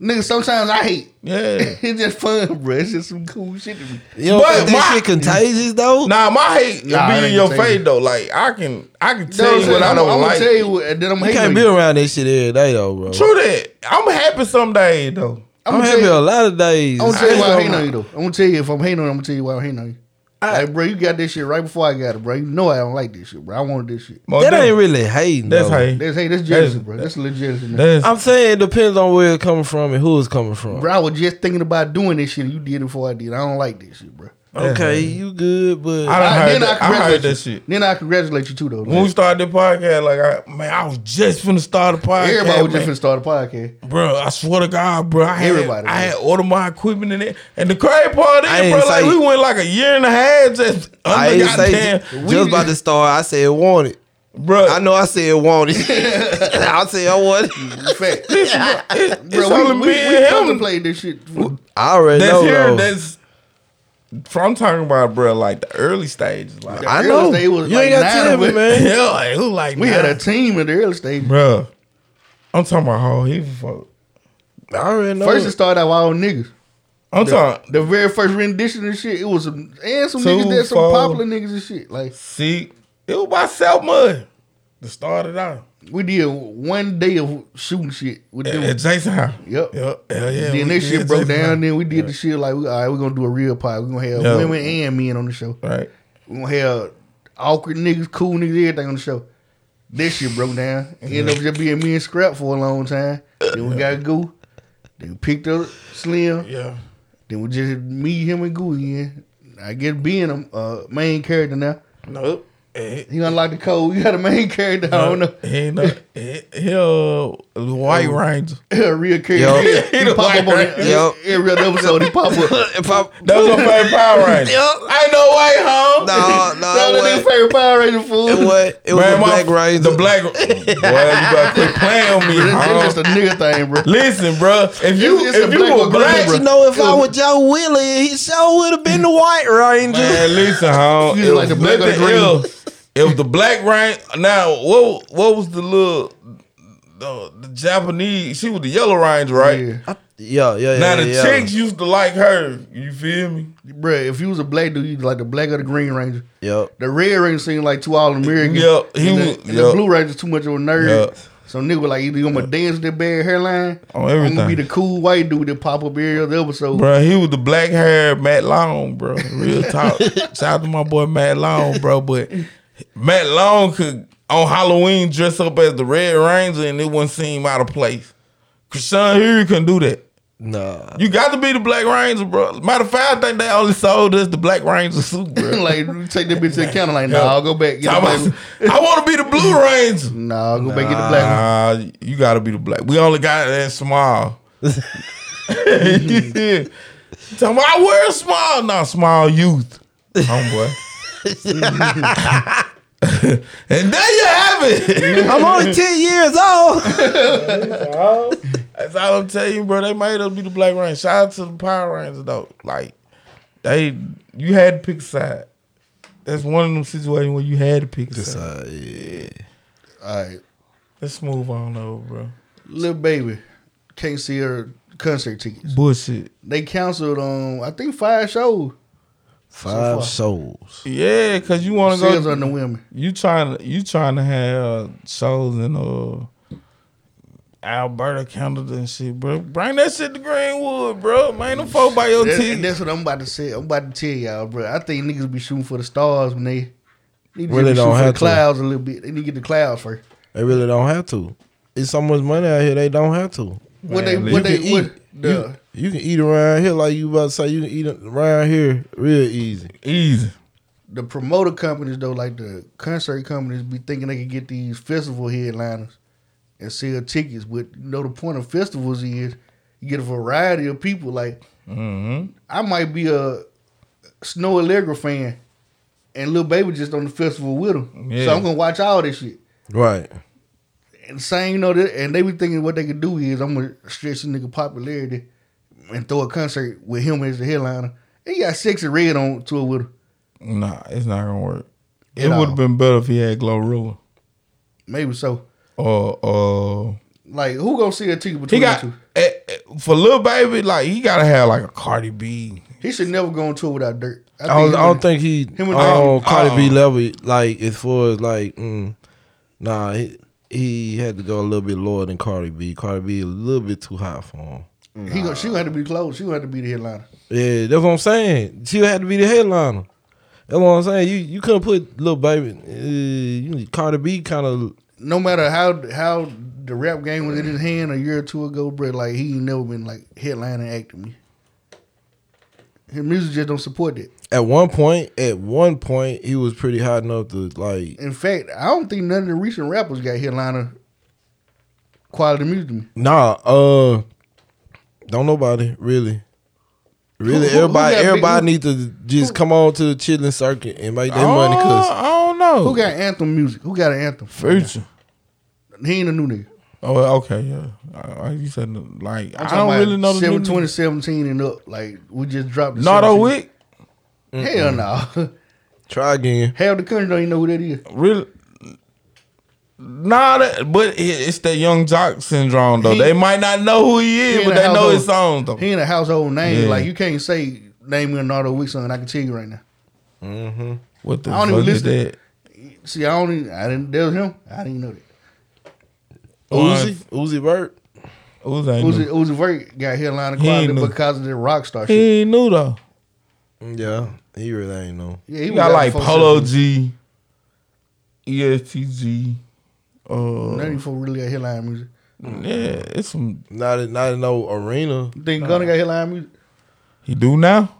Nigga, sometimes I hate. Yeah. it's just fun, bro. It's just some cool shit to me. You know, But that my- shit contagious though. Nah, my hate Nah, be in your gonna face though. Like I can, I can You know tell what you I'm what I don't I'm, like. gonna tell you what, then I'm you can't be you. around that shit every day though, bro. True that. I'm happy some days though. I'm I'm happy tell a lot of days. I'm gonna tell you why I ain't hate on you though. I'm gonna tell you if I'm hating on you, I'm gonna tell you why I'm hating on you. Like, bro, you got this shit right before I got it, bro. You know I don't like this shit, bro. I wanted this shit. Most that ain't really hating. That's though. hate. That's hate. that's jealousy, That's- bro. That's legit jealousy. I'm saying it depends on where it's coming from and who it's coming from. Bro, I was just thinking about doing this shit. You did it before I did. I don't like this shit, bro. Okay, you good, but I done I- heard then that- I congratulate heard that you. shit. Then I congratulate you too, though. when we started the podcast, like I man, I was just finna start a podcast. Everybody was man. just finna start a podcast. Bro, I swear to God, bro. I had, Everybody I was. had ordered my equipment in it. And the crazy part I is, ain't bro, like say- we went like a year and a half just I under ain't say goddamn. just, just about to start. I said want it. bro. I know I said want it. I said I want it. Fact. It's, it's Bro, only we, we, me we and him. contemplated this shit. I already That's know. here. though. That's from talking about, bro. Like the early stages, like I know. stage was You like ain't got nine to tell me, man. yeah, like who like We had a team in the early stage. bro. I'm talking about whole heap of folk. I already know. First, it started out with all niggas. I'm The, talking. the very first rendition and shit, it was some and some Two, niggas that some four. popular niggas and shit. Like See, it was by South Mud to start it out. We did one day of shooting shit with At, them. at Jason House. Yep. Yep. Hell yeah. then that shit broke down. House. Then we did the shit like, we, all right, we're gonna do a real pod. We're gonna have Yeah. women and men on the show. Right. We're gonna have awkward niggas, cool niggas, everything on the show. That shit broke down. Ended up just being me and Scrap for a long time. Then we got Goo. Then we picked up Slim. Yeah. Then we just me, him, and Goo again. I guess being a uh, main character now. Nope. Eh, He unlocked the code. You got a main character. I don't know. He ain't no, he, he, uh, White Ranger. real character. Yo. He, He he the pop up on white it. Yo. Every other episode, he pop up. if That was my favorite Power Ranger. Yup. Ain't no way, home. no, That no, was it his favorite Power Ranger fool. it was, it was Man, the Black Ranger. The Black. Boy, you better quit playing on me, It's home. just a nigga thing, bro. Listen, bro. If you It's- it's if you were black, green, you know, if I was Joe Willie, he sure would have been the White Ranger. Man, listen, home. You like the black or the green? If the black rain now, what what was the little the, the Japanese? She was the yellow ranger, right? Yeah. Yeah, yeah, yeah. Now the yeah. chicks used to like her. You feel me? Bro, if you was a black dude, you'd like the black or the green ranger. Yep. The red ranger seemed like too all American. Yep, he and was- the, and the blue ranger's too much of a nerd. Yep. So nigga like either you gonna dance with that bad hairline, On or I'm everything. gonna be the cool white dude that pop up every other episode. Bro, he was the black hair Matt Long, bro. Real talk. Shout out to my boy Matt Long, bro. But Matt Long could on Halloween dress up as the Red Ranger and it wouldn't seem out of place. Krishan Fury couldn't do that. Nah. You got to be the Black Ranger, bro. Matter of fact, I think they only sold us the Black Ranger suit, bro. like take that bitch to the counter, like nah, I'll go back. Get the Talk black. about- I want to be the Blue Ranger. Nah, I'll go back get the black. Nah, you got to be the black. We only got that small. Tell me, I wear small, not small youth, homeboy. and there you have it. I'm only 10 years old. That's all I'm telling you, bro. They made us be the Black Ranger. Shout out to the Power Rangers, though. Like, they, you had to pick a side. That's one of them situations where you had to pick a side. Uh, yeah. All right, Let's move on over, bro. Lil Baby can't see her concert tickets. Bullshit. They canceled on I think five shows. Five far. souls. Yeah, cause you want to Sales go. on the women. You trying to you trying to have souls in uh Alberta, Canada, and shit, bro. Bring that shit to Greenwood, bro. Man, them folk by your That- team. that's what I'm about to say. I'm about to tell y'all, bro. I think niggas be shooting for the stars when they need to Really don't have the to. clouds a little bit. They need to get the clouds first. They really don't have to. It's so much money out here, they don't have to. What they Man, what they can what eat. the You can eat around here like you about to say you can eat around here real easy. Easy. the promoter companies though, like the concert companies, be thinking they can get these festival headliners and sell tickets. But you know the point of festivals is you get a variety of people. Like Mm-hmm. I might be a Snow Allegra fan, and Lil Baby just on the festival with him. Yeah. So I'm gonna watch all this shit. Right. And saying you know that, and they be thinking what they could do is I'm gonna stretch the nigga popularity and throw a concert with him as the headliner. And he got Sexyy Red on tour with him. Nah, it's not gonna work. It At all. would have been better if he had glow Glorilla Maybe so. or uh. Like who gonna see a ticket between He got the two? eh, eh, for Lil Baby like he gotta have like a Cardi B. He should never go on tour without dirt. I don't, I don't think he him and on Drake- Cardi B uh-uh. level like as far as like mm, nah he he had to go a little bit lower than Cardi B. Cardi B a little bit too high for him. he gonna, she had to be close. She had to be the headliner. Yeah, that's what I'm saying. She had to be the headliner. That's what I'm saying. You you couldn't put Lil Baby. Uh, you, Cardi B kind of No matter how how the rap game was in his hand a year or two ago, bro, like he never been like headlining acting me. His music just don't support that. at one point. At one point, he was pretty hot enough to like. In fact, I don't think none of the recent rappers got headliner quality music. Nah, uh, don't nobody really. Really, Who- who- who everybody, big- everybody who- need to just come on to the chilling circuit and make their money. Cause I don't know. Who got anthem music? Who got an anthem? Future? He ain't a new nigga. Oh, okay, yeah. Uh, you said like I'm I don't really know the seven- new 2017 and up. Like we just dropped. the Nardo 17. Wick. Hell no. try again. Half the country don't even know who that is. Really? Nah, that, but it- it's that young jock syndrome though. He- they might not know who he is, He but in a they know his songs though. He ain't a household name. Yeah. Like you can't say name me a Nardo Wick song. I can tell you right now. Mm-hmm. What the I don't even fuck is listen. that? See, I don't. Even, I didn't. That was him. I didn't know that. Uzi, Uzi Vert. Uzi ain't Uzi, new. Uzi Vert got headline He ain't quality new. because of the rock star He shit. ain't new though. Yeah, he really ain't know. Yeah, He was got out like before Polo 17. G, EST Gee. Uh, None of these folk really got headline music. yeah, it's some. Not in- not in no arena. You think Gunna got headline music? He do now.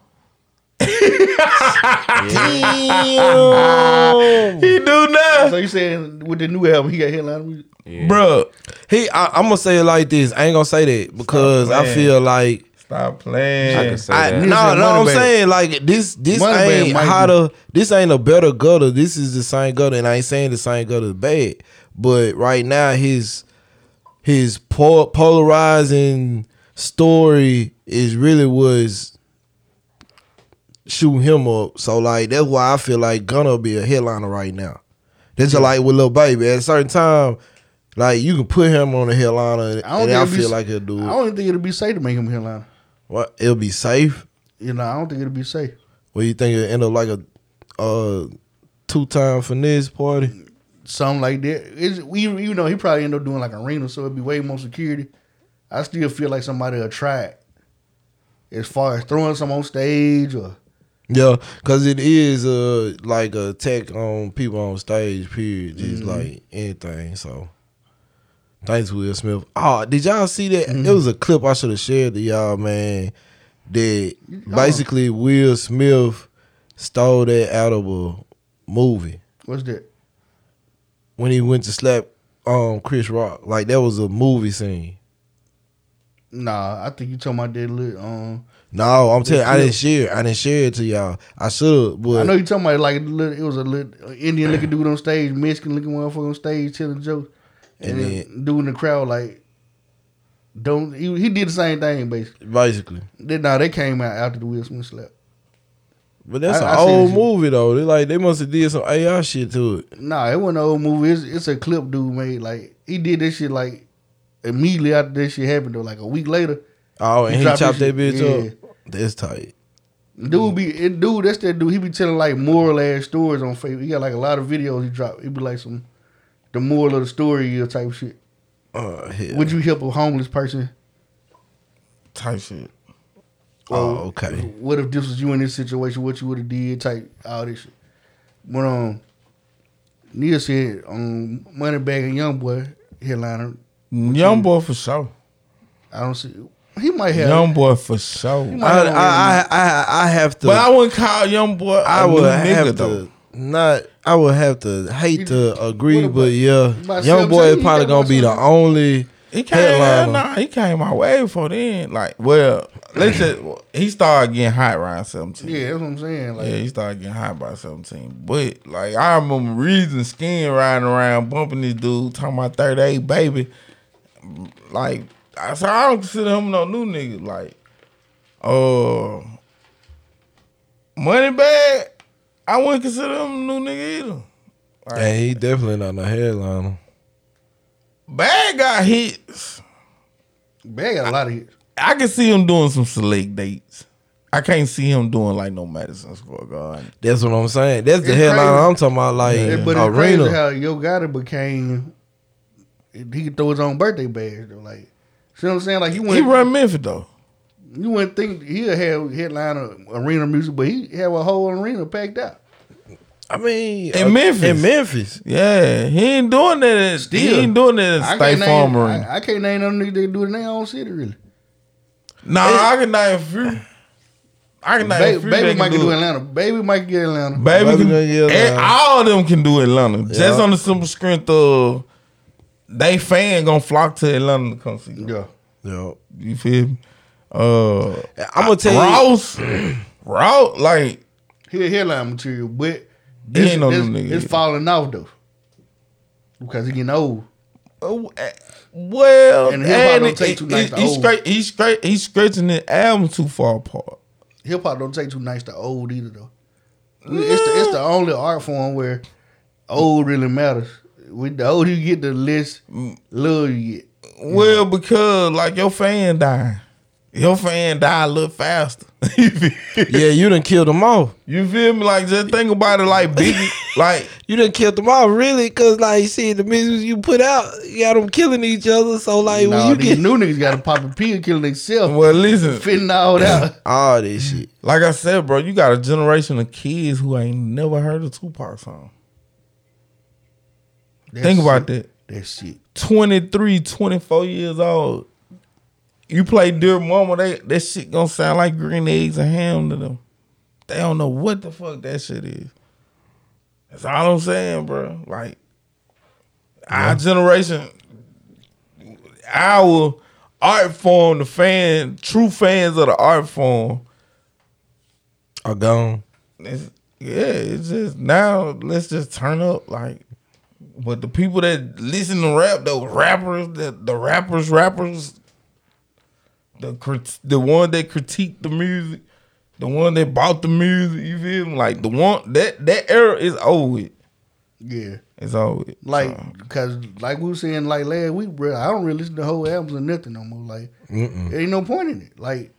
Damn. He do now, So you saying with the new album, he got headline music? Bro. He, I, I'm gonna say it like this. I ain't gonna say that because I feel like Stop I playing. can say I, that. no, no, I'm Moneybagg. saying like this. This Moneybagg ain't might how be- to. This ain't a better gutter. This is the same gutter, and I ain't saying the same gutter is bad. But right now, his his pol- polarizing story is really was shooting him up. So like that's why I feel like Gunna be a headliner right now. That's just like with Lil Baby. At a certain time, like you can put him on a headliner, I don't and I it'd be feel like he'll do I don't think it'll be safe to make him a headliner. What? It'll be safe. You know, I don't think it'll be safe. Well, you think it'll end up like a uh, two time finesse party? Something like that. It's, we, you know, he probably end up doing like a arena, so it'd be way more security. I still feel like somebody will try it. As far as throwing some on stage or Yeah, because it is uh like a attack on people on stage. Period, just like anything. So, thanks Will Smith. Oh, did y'all see that? It was a clip I should have shared to y'all, man. That basically Will Smith stole that out of a movie what's that? when he went to slap um Chris Rock. Like that was a movie scene. Nah, I think you talking about that little. Um, No, I'm telling you, I didn't share. I didn't share it to y'all. I should have, but I know you talking about like little, it was a little Indian looking dude on stage, Mexican looking motherfucker on stage telling jokes, and, And then dude in the crowd like, don't he? He did the same thing basically. basically. Then nah, they came out after the Will Smith slap. But that's I- an I old movie though. They like they must have did some AI shit to it. Nah, it wasn't an old movie. It's, it's a clip dude made. Like he did this shit like immediately after this shit happened. Though, like a week later, Oh, and He he, chopped that bitch up. That's tight. dude be it, dude. That's that dude. He be telling like moral ass stories on Facebook. He got like a lot of videos he dropped. He be like some the moral of the story uh, type shit. Hell. Would you help a homeless person? Type shit. Oh, okay. What if this was you in this situation? What you would have did? Type all this shit. But um, Neil said on Moneybagg and Young Boy headliner. Young boy for sure. I don't see. He might have. Young boy for sure. I, have I, I, I, I have to. But I wouldn't call young boy a I new would nigga have though. To not. I would have to hate to agree, what but yeah, about young boy is probably gonna be the only He came, headliner. nah, he came my way before then. Like, well, let's just he started getting hot around seventeen. Yeah, that's what I'm saying. Like, Yeah, he started getting hot by 17. But like I remember reason skin riding around bumping this dude talking about 38 baby. Like I so I don't consider him no new nigga. Like uh Moneybagg, I wouldn't consider him a new nigga either. And he definitely not no headliner. Bag got hits. Bag got a lot of hits. I can see him doing some select dates. I can't see him doing like no Madison Square Garden. That's what I'm saying. That's the It's headliner crazy. I'm talking about. Like Yeah, but it's crazy arena. how Yo Gotti became. He could throw his own birthday badge though. Like, see what I'm saying? Like He went. He run Memphis though. You wouldn't think he'll have headliner arena music, but he have a whole arena packed out. I mean, In uh, Memphis. In Memphis. Yeah, he ain't doing that. At, he ain't doing that I at State can't Farm name, Arena. I, I can't name them niggas that do it in their own city really. Nah, I can name a few. I can name a Baby, few. baby that might can can do it. Atlanta. Baby might get Atlanta. Baby, Baby can, gonna get Atlanta. all of them can do Atlanta. Just Yeah. on the simple strength of they fan gonna flock to Atlanta to come see. them. Yeah. Yeah. You feel me? Uh, I'm gonna tell you. Ross, Ross, like He a headline material, but He it's, ain't no it's, nigga. it's falling off though. Because he getting old. Eh, Well, And hip-hop don't take it- too nice it- to he's old. straight. He's straight. He's stretching the album too far apart. Hip hop don't take too nice to old either though. It's the it's the only art form where old really matters. With the older you get, the less love you get. Well, because like your fan dying, your fan die a little faster. Yeah, you done killed them all. you feel me? Like just think about it, like Biggie, like You done killed them all, really, cause like you see the music you put out, you got them killing each other. So like when you these get new niggas got to pop a pill, killing themselves, well, listen, fitting all out. all this shit, like I said, bro, you got a generation of kids who ain't never heard a Tupac song. Think about that. That shit. 23, 24 years old. You play Dear Mama, they, that shit gonna sound like green eggs and ham to them. They don't know what the fuck that shit is. That's all I'm saying, bro. Like our generation, our art form, the fan, true fans of the art form. Are gone. It's, yeah, it's just now. Let's just turn up, like. But the people that listen to rap, those rappers, the the rappers, rappers, the crit- the one that critique the music, the one that bought the music, you feel me? Like the one that that era is over. Yeah. It's over. Like, So, because like we were saying like last week, bro, I don't really listen to whole albums or nothing no more. Like, there ain't no point in it. Like,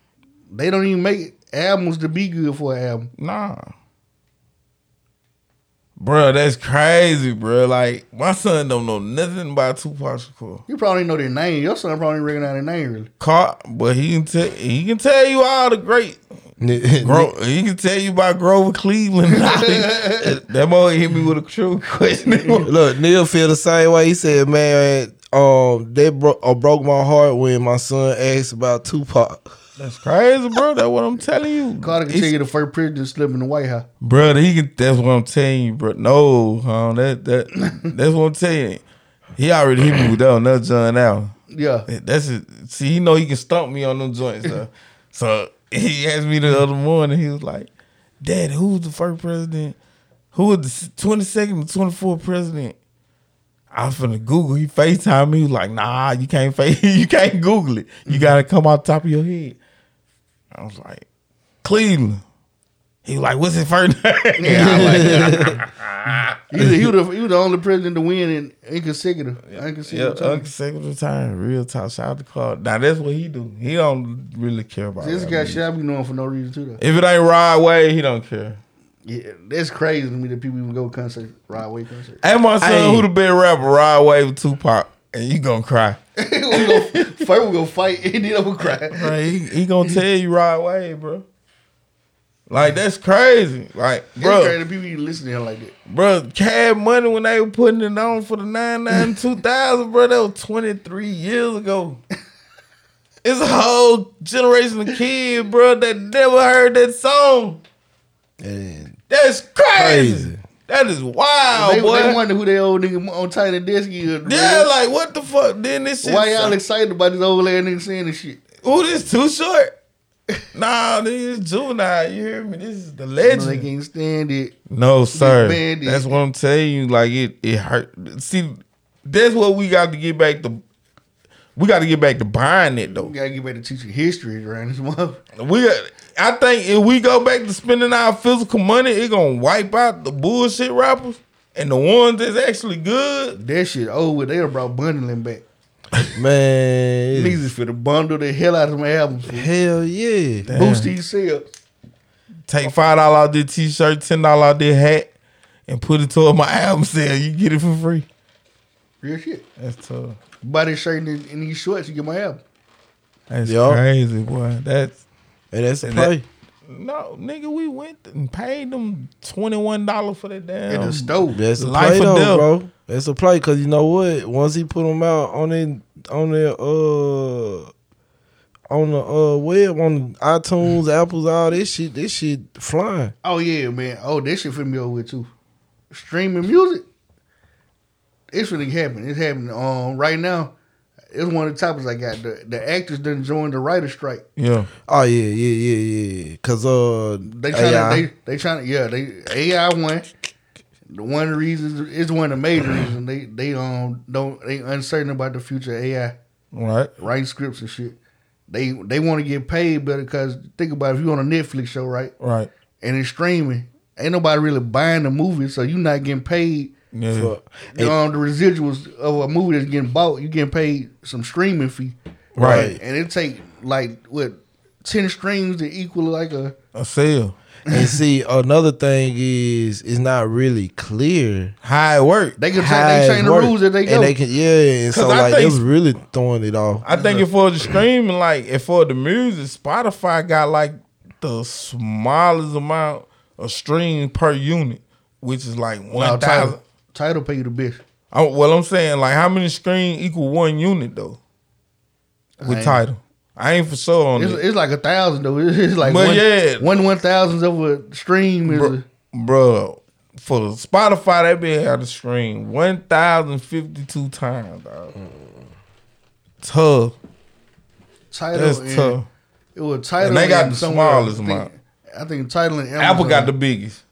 they don't even make albums to be good for an album. Nah. Bruh, that's crazy, bruh. Like, my son don't know nothing about Tupac Shakur. You probably know their name. Your son probably recognize their name, really. Caught, but he can tell he can tell you all the great Gro- he can tell you about Grover Cleveland. that boy hit me with a true question. Look, Neil feel the same way. He said, "Man, um, that bro- uh, broke my heart when my son asked about Tupac." That's crazy, bro. That's what I'm telling you. Carter can tell you the first president slip in the White House. Bro, he can. That's what I'm telling you, bro. No, huh? That that that's what I'm telling you. He already hit me with that on that John Allen. Yeah. That's it. See, he know he can stump me on them joints. Though. so he asked me the other morning. He was like, "Dad, who's the first president? Who was the twenty second to twenty fourth president?" I was finna Google. He Facetime me. He was like, "Nah, you can't face. You can't Google it. You mm-hmm. gotta come out the top of your head." I was like, "Cleveland." He was like, "What's his first name?" I was like, He, was- he, was the, he was the only president to win in inconsecutive. Yeah, inconsecutive time. unconsecutive time, real talk. Shout out to Claude. Now that's what he do. He don't really care about. This rap guy should I be known for no reason too though. If it ain't Rod Wave, he don't care. Yeah, that's crazy to me that people even go concert, Rod Wave concert. Hey, my son, Hey. who the best rapper? Rod Wave or Tupac? And you gonna cry. We go, first we gonna fight and then I'm gonna cry. Right, he, he gonna tell you right away, bro. Like that's crazy. Like, It's bro, crazy that people even listen to like that. bro, Cash Money when they were putting it on for the nine nine two thousand, bro, that was 23 years ago. It's a whole generation of kids, bro, that never heard that song. And That's crazy. Crazy. That is wild, they, boy. they wonder who their old nigga on Tiny Desk is. yeah, like what the fuck? Then this shit. Why y'all excited about this old ass nigga saying this shit? Ooh, this too short. nah, this is juvenile. You hear me? This is the legend. they can't stand it. No, sir. That's what I'm telling you. Like it, it hurt. See, that's what we got to get back to. We got to get back to buying it though. We gotta get back to teaching history around this mother. We, got, I think if we go back to spending our physical money, it gonna wipe out the bullshit rappers and the ones that's actually good. That shit over. They brought bundling back. man, Niggas is finna bundle the hell out of my albums. hell yeah. Boost these sales. Take five dollar out their t-shirt, ten dollar out their hat, and put it toward my album sale. You get it for free. Real shit. That's tough. Buy this shirt and, and these shorts, you get my album. That's Yup. crazy, boy. That's And that's a And play. no nigga. We went and paid them twenty one dollars for that damn. At the stove. That's a Life play or though, death. bro. That's a play because you know what? Once he put them out on it on their uh on the uh web on iTunes, Apples, all this shit, this shit flying. Oh yeah, man. Oh, this shit finna be over with too. Streaming music. It's really happening. It's happening. Um, right now, it's one of the topics I got. The the actors didn't join the writer strike. Yeah, Oh yeah, yeah, yeah, yeah. Cause uh They trying AI, to they they trying to yeah they AI one. The one reason is one of the major reasons they they um don't they uncertain about the future of AI right. writing scripts and shit. They they want to get paid better because think about it, if you on a Netflix show right Right. and it's streaming, ain't nobody really buying the movie, so you're not getting paid. Yeah. for- um, the residuals of a movie that's getting bought, you getting paid some streaming fee, Right. And it take like what ten streams to equal like a A sale. and see another thing is it's not really clear How it work. they can change, they change the rules that they go. And they can yeah, and so 'Cause I like they think- was really throwing it off. I think if for the streaming, like if for the music, Spotify got like the smallest amount of streams per unit, which is like Now, one thousand. Title, pay you the best. Well, I'm saying like how many streams equal one unit though? With ain't- Tidal, I ain't for sure on It's, it. it's like a thousand though. It's it's like But one, yeah. one one thousandth of a stream is. a- Bro, for Spotify, they been had a stream 1,052 times, dog. Tough. Tidal That's and, tough. It was Tidal. And they got and the smallest. I amount. I think Tidal and Amazon. Apple got the biggest.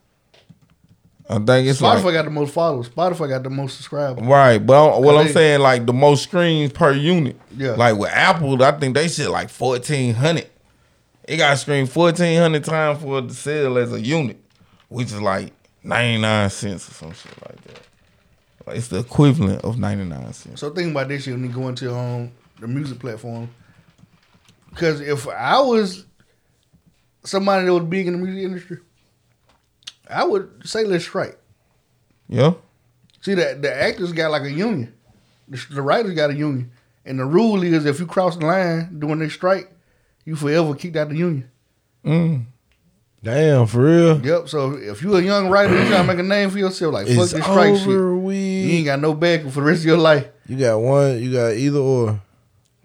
I think it's Spotify like, got the most followers. Spotify got the most subscribers. right. But what I'm they- saying, like the most streams per unit. Yeah. Like with Apple, I think they shit like 1,400. It got streamed 1,400 times for it to sell as a unit, which is like 99 cents or some shit like that. Like it's the equivalent of 99 cents. So think about this shit when you go into um the music platform. Because if I was somebody that was big in the music industry, I would say let's strike. Yeah. See that the actors got like a union, the, the writers got a union, and the rule is if you cross the line during this strike, you forever kicked out the union. Mm. Damn, for real. Yep. So if you a young writer, you trying to make a name for yourself, like fuck It's this strike over shit. You ain't got no backing for the rest of your life. You got one. You got either or.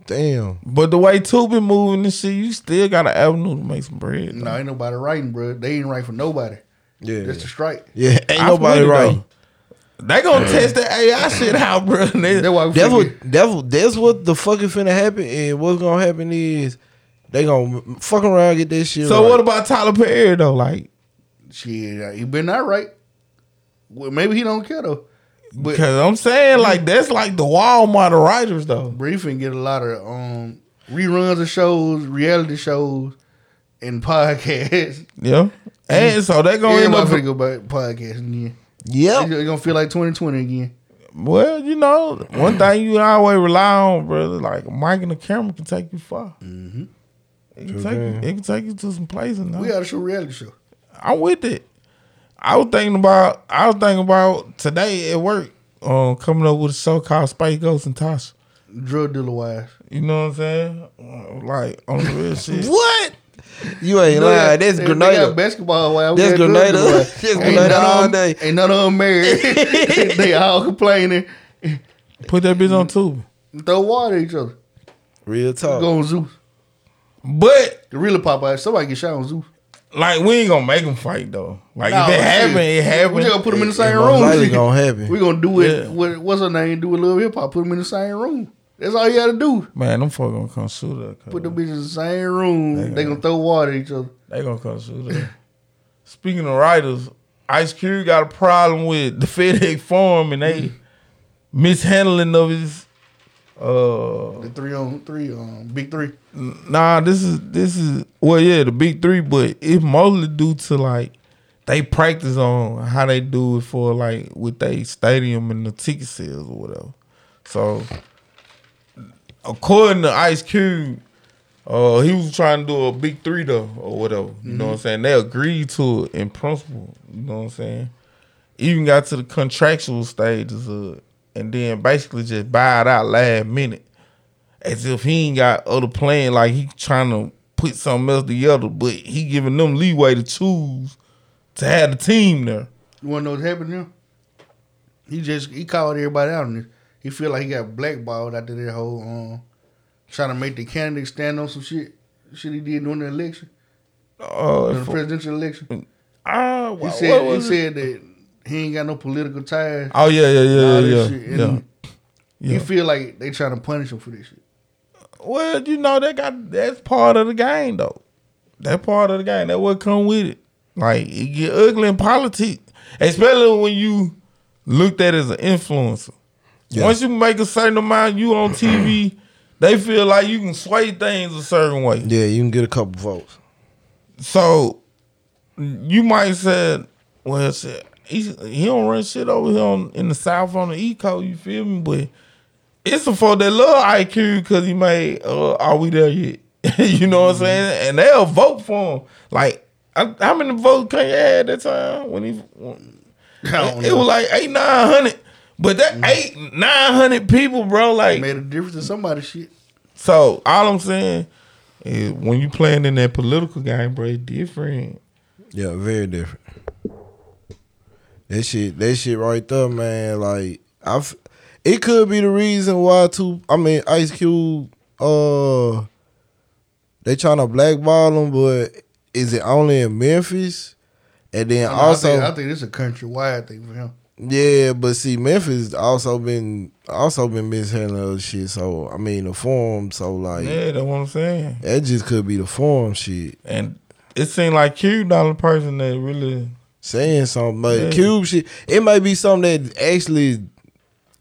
Damn. But the way Tubi moving and shit, you still got an avenue to make some bread. No, ain't nobody writing, bro. They ain't write for nobody. Yeah. That's the strike. Yeah. Ain't I nobody right. though. They gonna test that AI shit out, bro. They- That's why That's what. figure- That's what. That's what the fucking finna happen. And what's gonna happen is they gonna fuck around get this shit. so right. what about Tyler Perry though? Like, Shit, he been not right. Well, maybe he don't care though. But because I'm saying like that's like the Walmart of writers though. Briefing get a lot of um reruns of shows, reality shows, and podcasts. Yeah, and so they gonna end Everybody up. finna go back podcasting again. Yep. It's gonna feel like 2020 again. Well, you know, one thing you always rely on, brother, like a mic and a camera can take you far. Mm-hmm. It can take you. It can take you to some places. Now. We got a show reality show. I'm with it. I was thinking about I was thinking about today at work, um, coming up with a show called Space Ghost and Tasha. Drug dealer wise. You know what I'm saying? Like on the real shit. What? You ain't They lying. got- That's they- They got Grenada. basketball wise. We That's got drug Grenada. That's Ain't Grenada none of all them- day. Ain't none of them married. they all complaining. Put that bitch on tube. Throw water at each other. Real talk. Go on Zeus. But The really pop out. Somebody get shot on Zeus. like we ain't gonna make them fight though. Like Nah, if it shit. happen, it happen. We just gonna put them in the same It room. likely shit. gonna happen. We gonna do it. Yeah. With, what's her name? Do a little hip hop. Put them in the same room. That's all you gotta do. Man, them fuck gonna come shoot us. Put them bitches in the same room. They They, gonna throw water at each other. They gonna come shoot us. Speaking of writers, Ice Cube got a problem with the FedEx Forum and they mishandling of his. Uh, The three on three, um, big three. nah, this is this is well, yeah, the big three, but it's mostly due to like they practice on how they do it for like with they stadium and the ticket sales or whatever. So, according to Ice Cube, uh, he was trying to do a big three though or whatever. You know what I'm saying? They agreed to it in principle. You know what I'm saying? Even got to the contractual stages of it, and then basically just buy it out last minute as if he ain't got other plan. Like he trying to put something else together, but he giving them leeway to choose to have the team there. You wanna know what's happening? He just he called everybody out on this. He feel like he got blackballed after that whole um trying to make the candidate stand on some shit. Shit he did during the election, Uh, during the for- presidential election. ah, He what, said he it? said that he ain't got no political ties. Oh yeah, yeah, yeah, yeah, yeah. yeah. He Yeah. feel like they trying to punish him for this shit. Well, you know that got that's part of the game though. That part of the game. That what come with it. Like it get ugly in politics, especially when you looked at as an influencer. Yeah. Once you make a certain amount, you on TV, they feel like you can sway things a certain way. Yeah, you can get a couple votes. So you might say, well, shit, he, he don't run shit over here on, in the South on the East Coast, you feel me? But it's a for that love IQ because he made, uh, are we there yet? you know what I'm saying? And they'll vote for him. Like, I, how many votes Kanye had that time when he? When, I don't it know. was like eight, nine hundred. But that eight, nine hundred people, bro, like made a difference in somebody's shit. so all I'm saying is when you playing in that political game, bro, it's different. Yeah, very different. That shit, that shit right there, man. Like, I, it could be the reason why. Two, I mean, Ice Cube, uh, they trying to blackball him, but is it only in Memphis? And then I also, think, I think this is a countrywide thing for him. Yeah, but see, Memphis also been also been mishandling other shit. So I mean, the Forum. So like, Yeah, that's what I'm saying. that just could be the Forum shit. And it seemed like Cube not the person that really saying something. But Yeah. Cube shit, it might be something that actually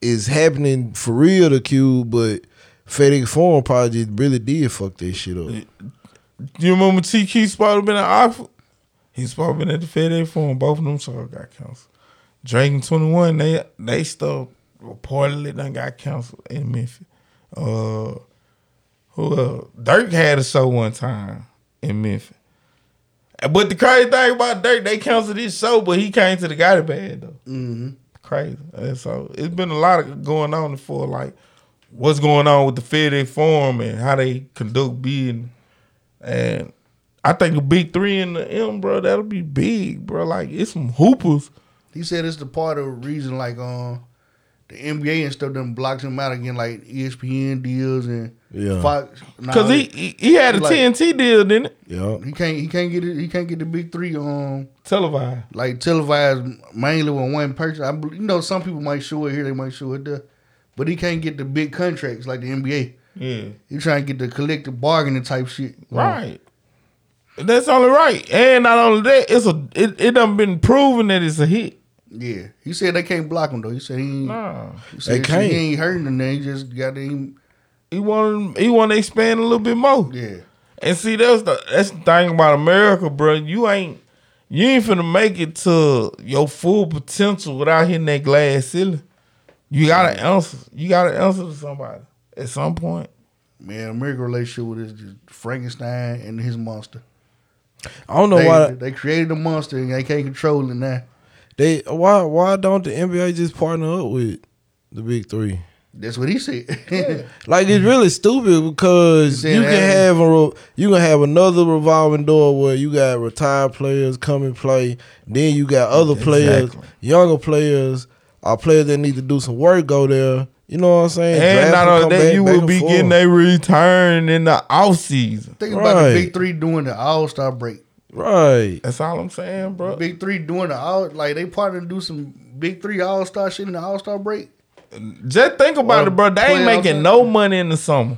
is happening for real to Cube, but FedEx Forum probably just really did fuck that shit up. You remember TQ supposed to been at Oxford? He's to been at the FedEx Forum. Both of them shows got canceled. Drake and 21, they they stuff reportedly done got canceled in Memphis. Uh who else? Durk had a show one time in Memphis. But the crazy thing about Durk, they canceled his show, but he came to the Gotti Band though. Mm-hmm. Crazy. And so it's been a lot of going on for like what's going on with the FedEx Forum and how they conduct bidding. And I think a big three in the M, bro, that'll be big, bro. Like it's some hoopers. He said it's the part of the reason, like, um, the NBA and stuff done blocked him out again, like ESPN deals and Yeah. Fox. Nah, Cause he he, he had a Like- TNT deal, didn't it? Yeah. he can't he can't get it. He can't get the big three um Televised. like televised mainly with one person. I you know some people might show it here, they might show it there, but he can't get the big contracts like the NBA. Yeah. He trying to get the collective bargaining type shit. Right. That's only right. And not only that, it's a it, it done been proven that it's a hit. Yeah, he said they can't block him though. He said he, Nah. he, said They can't. He ain't hurting them. He just got him. He want he want to expand a little bit more. yeah. And see, that's the that's the thing about America, bro. You ain't you ain't finna make it to your full potential without hitting that glass ceiling. You gotta answer. You gotta answer to somebody at some point. Man, American relationship with this just Frankenstein and his monster. I don't know They, why they created a monster and they can't control it now. They why why don't the NBA just partner up with the big three? That's what he said. Like it's really stupid because you can have a you can have another revolving door where you got retired players come and play. Then you got other players, younger players, or players that need to do some work go there. You know what I'm saying? And Draft not them, only that, back, you will and be forth. getting a return in the off season. Think about the big three doing the All Star break. Right. That's all I'm saying, bro. Big three doing the all like they partner to do some big three All Star shit in the All Star break. Just think about Or it, bro. They ain't making no money in the summer.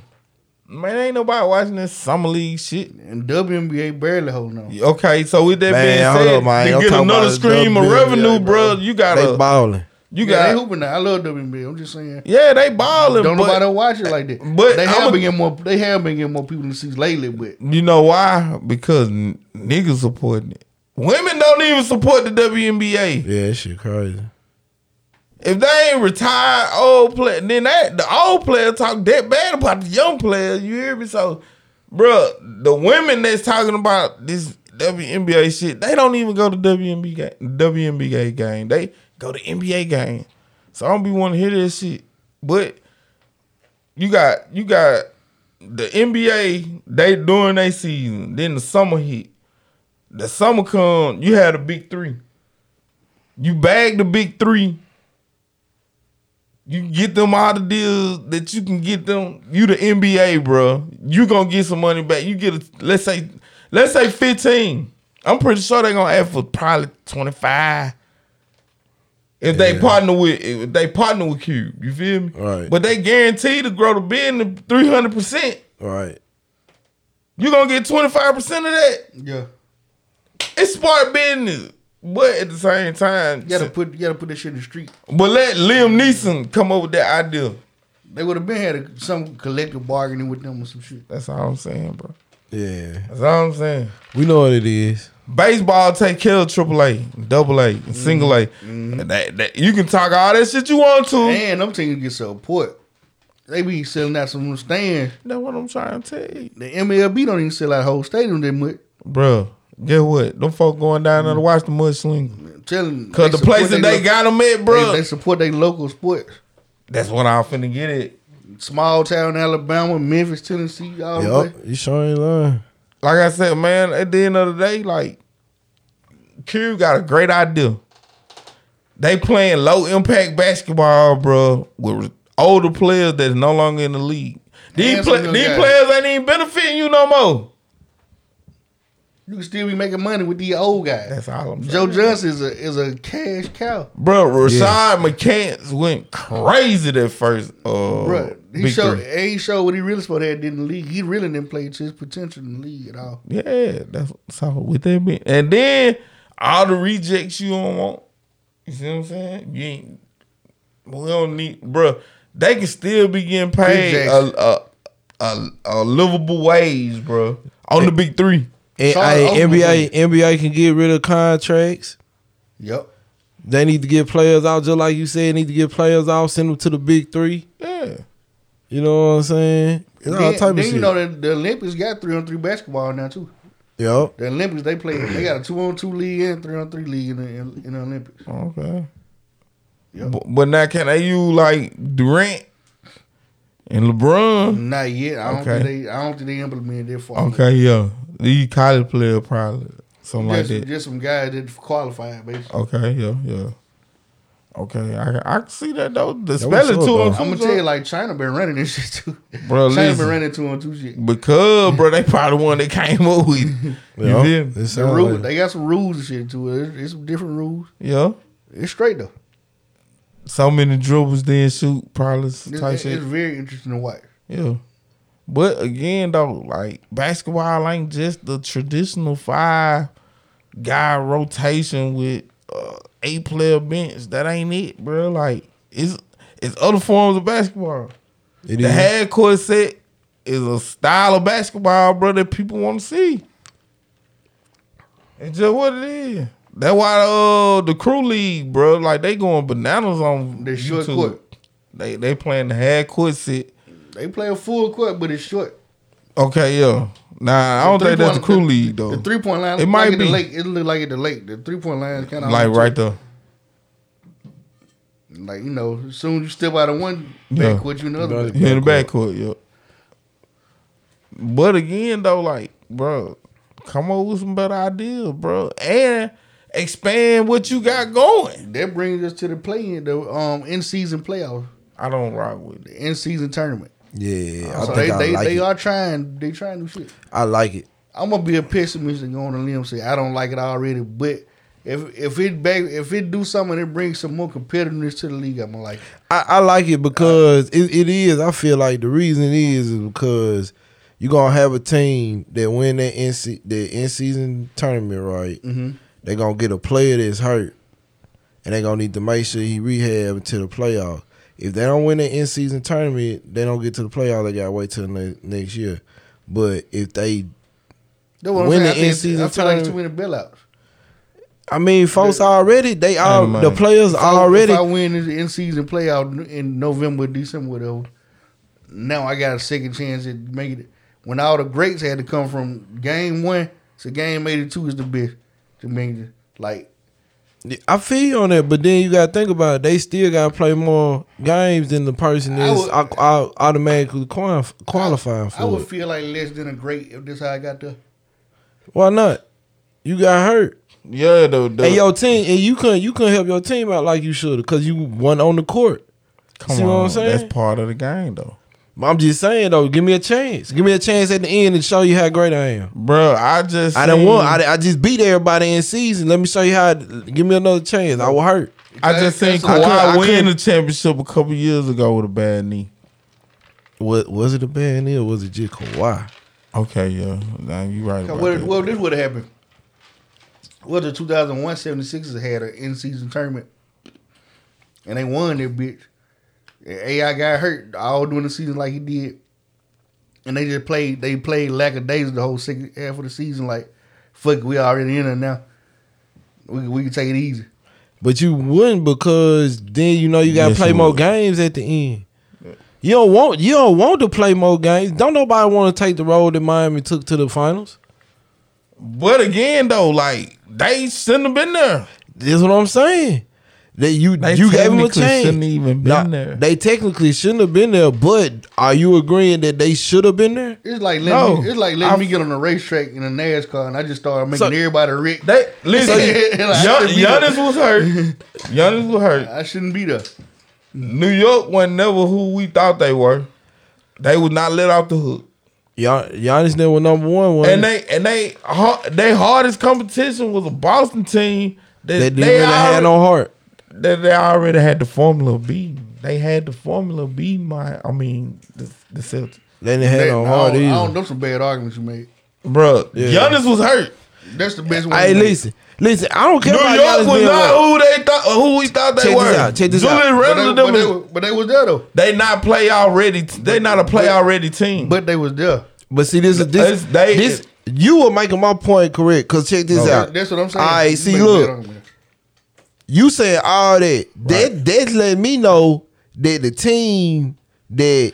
Man, ain't nobody watching this summer league shit. And WNBA barely holding on. Okay, so with that Man, being said, up, man. to I'm get another stream of WNBA, revenue, bro. bro, you gotta, balling. You Yeah, they got, hooping now. I love WNBA. I'm just saying. yeah, they balling. Don't but nobody watch it like that. but they have I'ma- been getting more. They have been getting more people to see lately. But you know why? Because n- niggas supporting it. Women don't even support the WNBA. Yeah, that shit crazy. If they ain't retired old player, then that the old player talk that bad about the young players. You hear me? So, bruh, the women that's talking about this WNBA shit, they don't even go to WNBA game, WNBA game. They go to NBA game. So I don't be want to hear this shit. But you got you got the NBA. They during their season. Then the summer hit. The summer come. You had a big three. You bag the big three. You get them all the deals that you can get them. You the NBA, bro. You gonna get some money back. You get a let's say let's say fifteen. I'm pretty sure they gonna ask for probably twenty five. If they Yeah. partner with if they partner with Cube, you feel me? Right. But they guarantee to grow the business three hundred percent. Right. You gonna get twenty five percent of that. yeah, It's smart business, but at the same time, you gotta put you gotta put that shit in the street. but let Liam Neeson come up with that idea. They would have been had a, some collective bargaining with them or some shit. That's all I'm saying, bro. Yeah. That's all I'm saying. We know what it is. Baseball take care of Triple A, Double A, and Single A. And That, that, you can talk all that shit you want to. And them teams get support. They be selling out some stands. That's what I'm trying to tell you, The MLB don't even sell out whole stadium that much. bro. Guess what? Them folk going down there to mm-hmm. watch the mudslinger. I'm telling Cause the place that they they got them at, they, bro. they support their local sports. That's what I'm finna get it. Small town Alabama, Memphis, Tennessee, all the way. You sure ain't lying. Like I said, man, at the end of the day, like Q got a great idea. They playing low impact basketball, bro, with older players that's no longer in the league. These, these players ain't even benefiting you no more. You can still be making money with these old guys. That's all I'm saying. Joe Johnson is a is a cash cow. Bro, Rashad McCants went crazy that first. Uh, Bro, he showed three. he showed what he really supposed to have did in the league. He really didn't play to his potential in the league at all. Yeah, that's so with that being, and then all the rejects you don't want. You see what I'm saying? You ain't. We don't need, bro. They can still be getting paid Rejects. a, a, a, a livable wage, bro. On the big three. And, Charlotte NBA NBA can get rid of contracts. Yep. They need to get players out, just like you said. Need to get players out, send them to the big three. Yeah. You know what I'm saying? It's all Then, type of then shit. you know that the Olympics got three on three basketball now too. Yup. The Olympics they play they got a two on two league and three on three league in the in, in the Olympics. Okay. Yep. But, but now can they use like Durant and LeBron? Not yet. I don't Okay. think they I don't think they implemented that for Okay, yeah. These college player probably something like that. just some guys that qualified basically. Okay, yeah, yeah. Okay, I I can see that though. The spelling up, two on two, I'm gonna tell you like China been running this shit too. Bro, China listen. been running two on two shit. because bro, they probably the one that came up with. it. You Yup. feel me? The rule, like- they got some rules and shit to it. It's, it's some different rules. Yeah. It's straight though. So many dribbles then shoot probably It's, type it's shit. very interesting to watch. Yeah. But again though, like basketball ain't just the traditional five guy rotation with uh, eight player bench. That ain't it, bro. Like it's it's other forms of basketball. It The is. half court set is a style of basketball, bro, that people want to see. It's just what it is. That's why uh the crew league, bro, like they going bananas on They short YouTube. court. They they playing the half court set. They play a full court, but it's short. Okay, yeah. Nah, I don't think that's the three-point- crew league though. The three point line, It it might might like be. At the lake. It look like at the lake. The three point line is kind of like right there. Like you know, as soon as you step out of one Yeah. backcourt, you another. Right. backcourt. Yeah, in the backcourt, yeah. But again, though, like, bro, come up with some better ideas, bro, and expand what you got going. That brings us to the play in the um in season playoff, I don't rock with it. the in season tournament. Yeah, I so think they I they, like they it. are trying. They trying new shit. I like it. I'm gonna be a pessimist and go on a limb and say I don't like it already. But if if it if it do something that brings some more competitiveness to the league, I'm gonna like. it. I, I like it because it, it is. I feel like the reason is is because you're gonna have a team that win that in the in season tournament, right? Mm-hmm. They're gonna get a player that's hurt, and they're gonna need to make sure he rehab until the playoff. If they don't win the in season tournament, they don't get to the playoff. They gotta wait till ne- next year. But if they, That's what Win saying. the I, think, in-season I feel like it's too tournament. many bailouts. I mean, folks already they all the players If I- already. If I win the in season playoff in November, December, whatever, now I got a second chance at making it. When all the greats had to come from game one to game eighty two is the best to make it. Like I feel you on that, but then you gotta think about it. They still gotta play more games than the person is I that's would- au- au- automatically qualif- qualifying I for. would it. feel like less than a great if this how I got there. Why not? You got hurt, Yeah, though. the and your team, and you couldn't you couldn't help your team out like you should because you won on the court. come see on, what I'm saying? that's part of the game though, I'm just saying though, give me a chance. Give me a chance at the end and show you how great I am. bro. I just I didn't want. I, I just beat everybody in season. Let me show you how. Give me another chance. I will hurt. I just seen Kawhi I could- win the championship a couple years ago with a bad knee. What was it a bad knee or was it just Kawhi? Okay, yeah, nah, you right. About Well, that. well, this would have happened. Well, the 2001 76ers had an in season tournament, and they won their bitch. And AI got hurt all during the season like he did, and they just played. They played lackadaisical the whole second half of the season. Like, fuck, we already in it now. We we can take it easy. But you wouldn't because then you know you gotta Yes, play you more would. games at the end. You don't want you don't want to play more games. Don't nobody want to take the road that Miami took to the finals. But again, though, like they shouldn't have been there. That's what I'm saying. That you They you gave them a technically chance. shouldn't even been Nah, there. They technically shouldn't have been there. But are you agreeing that they should have been there? It's like letting No. me, it's like letting I'm- me get on a racetrack in a NASCAR, and I just started making So- everybody wreck. They listen. Like, Gian- I shouldn't be. Giannis was hurt. Giannis was hurt. I shouldn't be there. New York was never who we thought they were. They was not let off the hook. Gian- Giannis never number one. One. And they and they har- they hardest competition was a Boston team that they didn't they really have already, no heart. That they already had the formula B. They had the formula B. my I mean the the Celtics. They didn't have That- no I heart don't, I don't know some bad arguments you made. bro. Yeah. Giannis was hurt. That's the best one. Hey, you made. listen, listen. I don't care New about York Giannis was not who they thought who we thought they Check were. this out, check this Julius out. But Randle they, them but, they, was- but they was there though. they not play already. They not a play already team. But they was there. But see, this is this. It's- they- this you were making my point correct. Cause check this Okay. out. That's what I'm saying. All right, You see, look. You said all that. That that's letting me know that the team that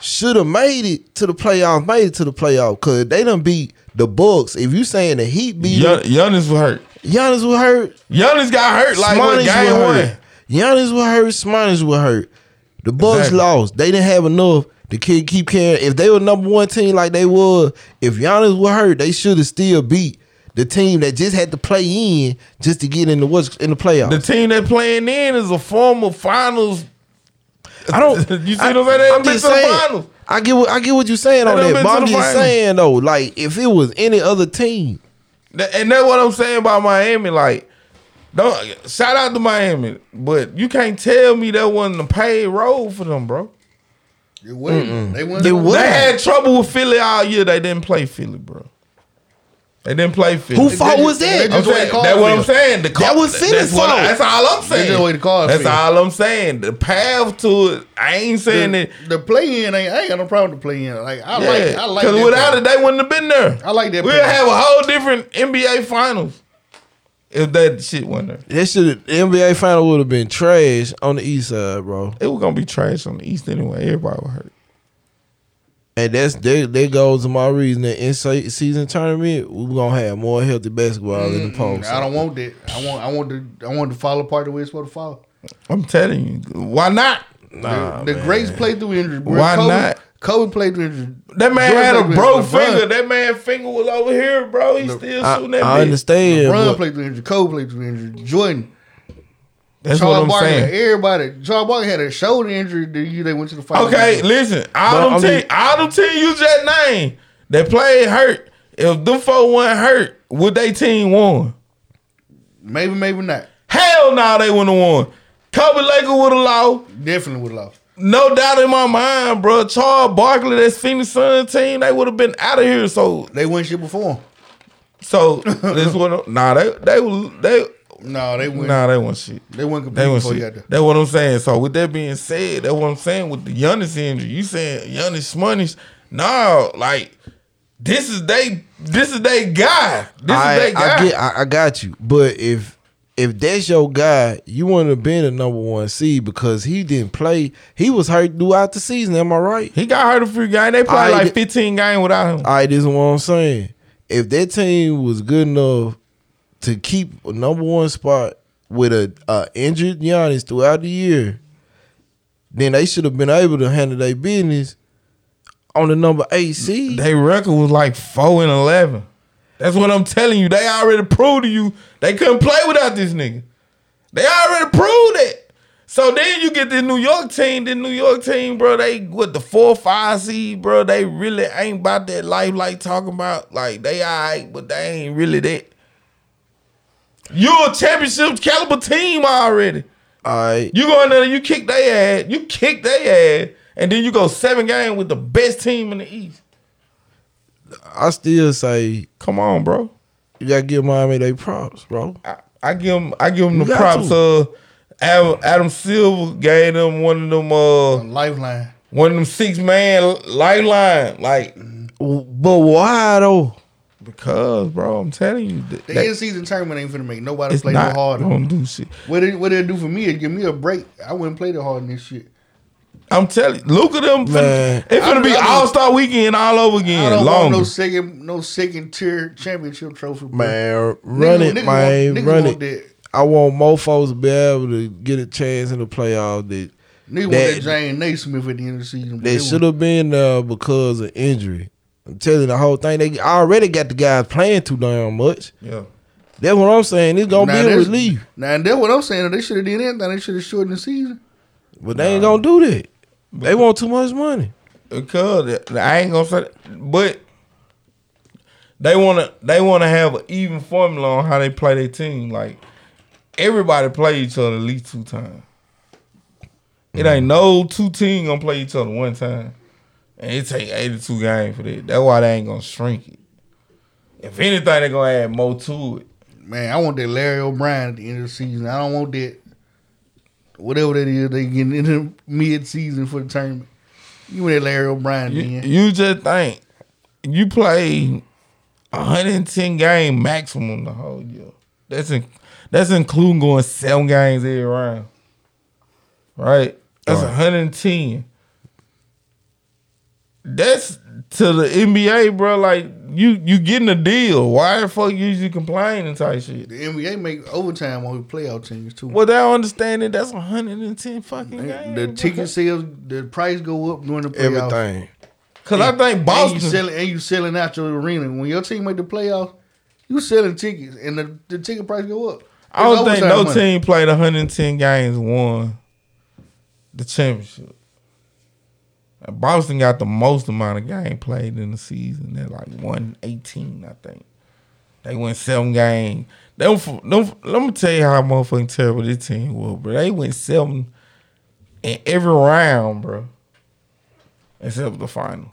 should have made it to the playoffs made it to the playoffs. Cause they done beat the Bucks. If you saying the Heat beat Gian- them, Giannis was hurt. Giannis was hurt. Giannis got hurt like Smarties game were one. hurt. Giannis was hurt. Smarties were hurt. The Bucks Exactly. lost. They didn't have enough to keep, keep carrying. If they were number one team like they were, if Giannis were hurt, they should have still beat the team that just had to play in just to get in the what's in the playoffs. The team they playing in is a former finals. I don't. You see I, what I'm saying? I'm just saying. finals. I get what I get what you're saying on that, been but I'm just finals. saying though, like if it was any other team, And that's what I'm saying about Miami. Like, don't shout out to Miami, but you can't tell me that wasn't a paid role for them, bro. It wasn't. They wasn't. It. They had trouble with Philly all year. They didn't play Philly, bro. They didn't play Philly. who fault was they that? just- That's what saying, they call that's what I'm saying. The call, That was Philly's that's, what- fault. that's all I'm saying. just the way That's feel. all I'm saying. The path to it, I ain't saying the, that. the play in ain't. I ain't got no problem with the play in. Like I like. Yeah, I like. because without play. it, they wouldn't have been there. I like that We'll play. have a whole different NBA Finals if that shit went there. That should the NBA final would have been trash on the east side, bro. It was gonna be trash on the East anyway. Everybody was hurt. And that's that, that goes to my reason that in season tournament we're gonna have more healthy basketball in the mm-hmm. post. I don't want that. I want. I want to. I want to fall apart the way it's supposed to fall. I'm telling you, why not? Nah, the, the greats played through injury. bro. Why Kobe, not? Kobe played through injury. That man Jordan had a broke finger. That man finger was over here, bro. He still I, shooting that I bitch. understand. LeBron but- played through injury. Kobe played through injury. Jordan. That's Charles what I'm Barkley. saying. Everybody. Charles Barkley had a shoulder injury the year they went to the finals. Okay, listen. All But them I mean- team, all them team you just named, they played hurt. If them four weren't hurt, would they team won? Maybe, maybe not. Hell no, they wouldn't have won. Kobe Lakers would have lost. Definitely would have lost. No doubt in my mind, bro. Charles Barkley, that Phoenix Sun team, they would have been out of here. So, They won shit before. so this what? Nah, they they were they. No, they went. Nah, they want shit. They went They compete want before you got shit. That's what I'm saying. So with that being said, that's what I'm saying with the Giannis injury. You saying Giannis Smunish? No, like this is they this is they guy. This I, is they guy. I get, I, I got you. But if if that's your guy, you wouldn't have been a number one seed because he didn't play. He was hurt throughout the season. Am I right? he got hurt a few games. They played like did- 15 games without him. All right, this is what I'm saying. If that team was good enough to keep a number one spot with a, a injured Giannis throughout the year, then they should have been able to handle their business on the number eight seed. Their record was like four and eleven. That's what I'm telling you. They already proved to you they couldn't play without this nigga. They already proved it. So then you get the New York team. The New York team, bro, they with the four five seed, bro. They really ain't about that life like talking about. Like they alright, but they ain't really that. You're a championship caliber team already. All right, You go in there, you kick their ass, you kick their ass, and then you go seven games with the best team in the East. I still say Come on, bro. you gotta give Miami their props, bro. I, I give them, I give them You the props. to. Uh, Adam, Adam Silver gave them one of them, uh, Lifeline. one of them six man lifeline. Like But why though? Because, bro, I'm telling you, that, The that- end season tournament ain't finna make nobody it's play no not harder. gonna do shit. What it what it do for me is give me a break. I wouldn't play the hard in this shit. I'm telling you, look at them. Man. Finna, it's gonna be All Star Weekend all over I again. don't Longer. want no second no second tier championship trophy. bro. Man, run Nigga- it, nigga man, want- run want it. that. I want more folks to be able to get a chance in the playoffs that Nigga want That- that Jane Naismith at the end of the season. but they they should have been there because of injury. I'm telling you the whole thing. They already got the guys playing too damn much. yeah. That's what I'm saying. It's gonna Now be a relief, Now and that's what I'm saying. They should have did anything. They should have shortened the season. but they ain't gonna do that. They want too much money. Because I ain't gonna say, that. but they wanna they wanna have an even formula on how they play their team. Like everybody play each other at least two times. It ain't mm. no two team gonna play each other one time, and it take eighty two games for that. That's why they ain't gonna shrink it. If anything, they gonna add more to it. Man, I want that Larry O'Brien at the end of the season. I don't want that whatever that is they getting in the mid season for the tournament. You want that Larry O'Brien You, you just think you play 110 game maximum the whole year. That's in, that's including going seven games every round. Right? That's Right. 110. That's to the NBA, bro. Like you you getting a deal. Why the fuck you usually complaining and type shit? The NBA make overtime on the playoff teams too. Well, they understand it. That's 110 fucking Man, games. the ticket sales, the price go up during the playoffs. Everything. Cause I think And you Boston. selling and you selling out your arena. When your team make the playoffs, you selling tickets and the, the ticket price go up. I don't think no money. team played 110 games won the championship. Boston got the most amount of game played in the season. They're like 118, I think. They went seven games. They don't, don't, let me tell you how motherfucking terrible this team was, bro. They went seven in every round, bro. Except the finals.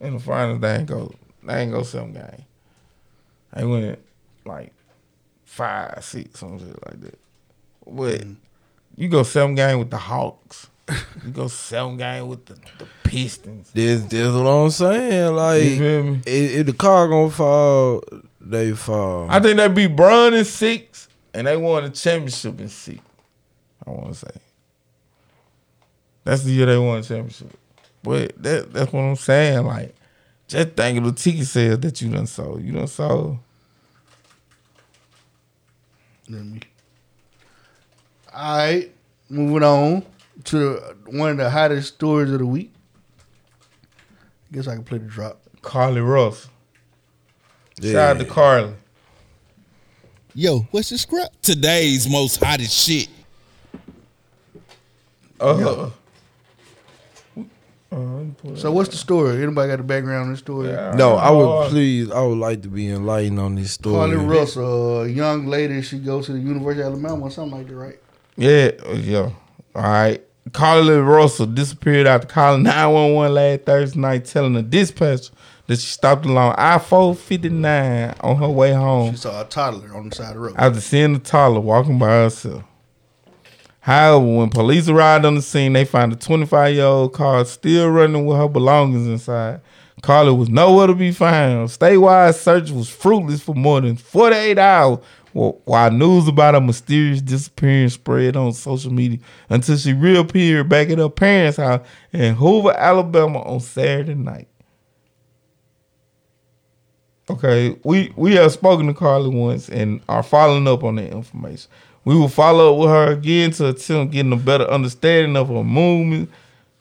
In the finals, they ain't go, they ain't go seven games. They went like five, six, some shit like that. But mm-hmm. you go seven game with the Hawks. You go seven game with the, the Pistons. This, this what I'm saying. Like, You feel me? if, if the car gonna fall, they fall. I think they beat Brown in six, and they won the championship in six. I want to say that's the year they won the championship. But that that's what I'm saying. Like, just think of the ticket sales that you done sold. You done sold. Let me- All right, moving on to the, one of the hottest stories of the week. I guess I can play the drop. Carlee Russell. Yeah. Shout out to Carlee. Yo, what's the script? Today's most hottest shit. Uh, So what's the story? Anybody got the background on the story? No, I would please. I would like to be enlightened on this story. Carlee Russell, a young lady, she goes to the University of Alabama or something like that, right? Yeah, yeah. All right. Carlee Russell disappeared after calling 911 last Thursday night, telling the dispatcher that she stopped along I 459 on her way home She saw a toddler on the side of the road. after seeing the toddler walking by herself. However, when police arrived on the scene, they found a 25 year old car still running with her belongings inside. Carlee was nowhere to be found. Statewide search was fruitless for more than 48 hours wh- while news about her mysterious disappearance spread on social media until she reappeared back at her parents' house in Hoover, Alabama on Saturday night. Okay, we we have spoken to Carlee once and are following up on that information. We will follow up with her again to attempt getting a better understanding of her movement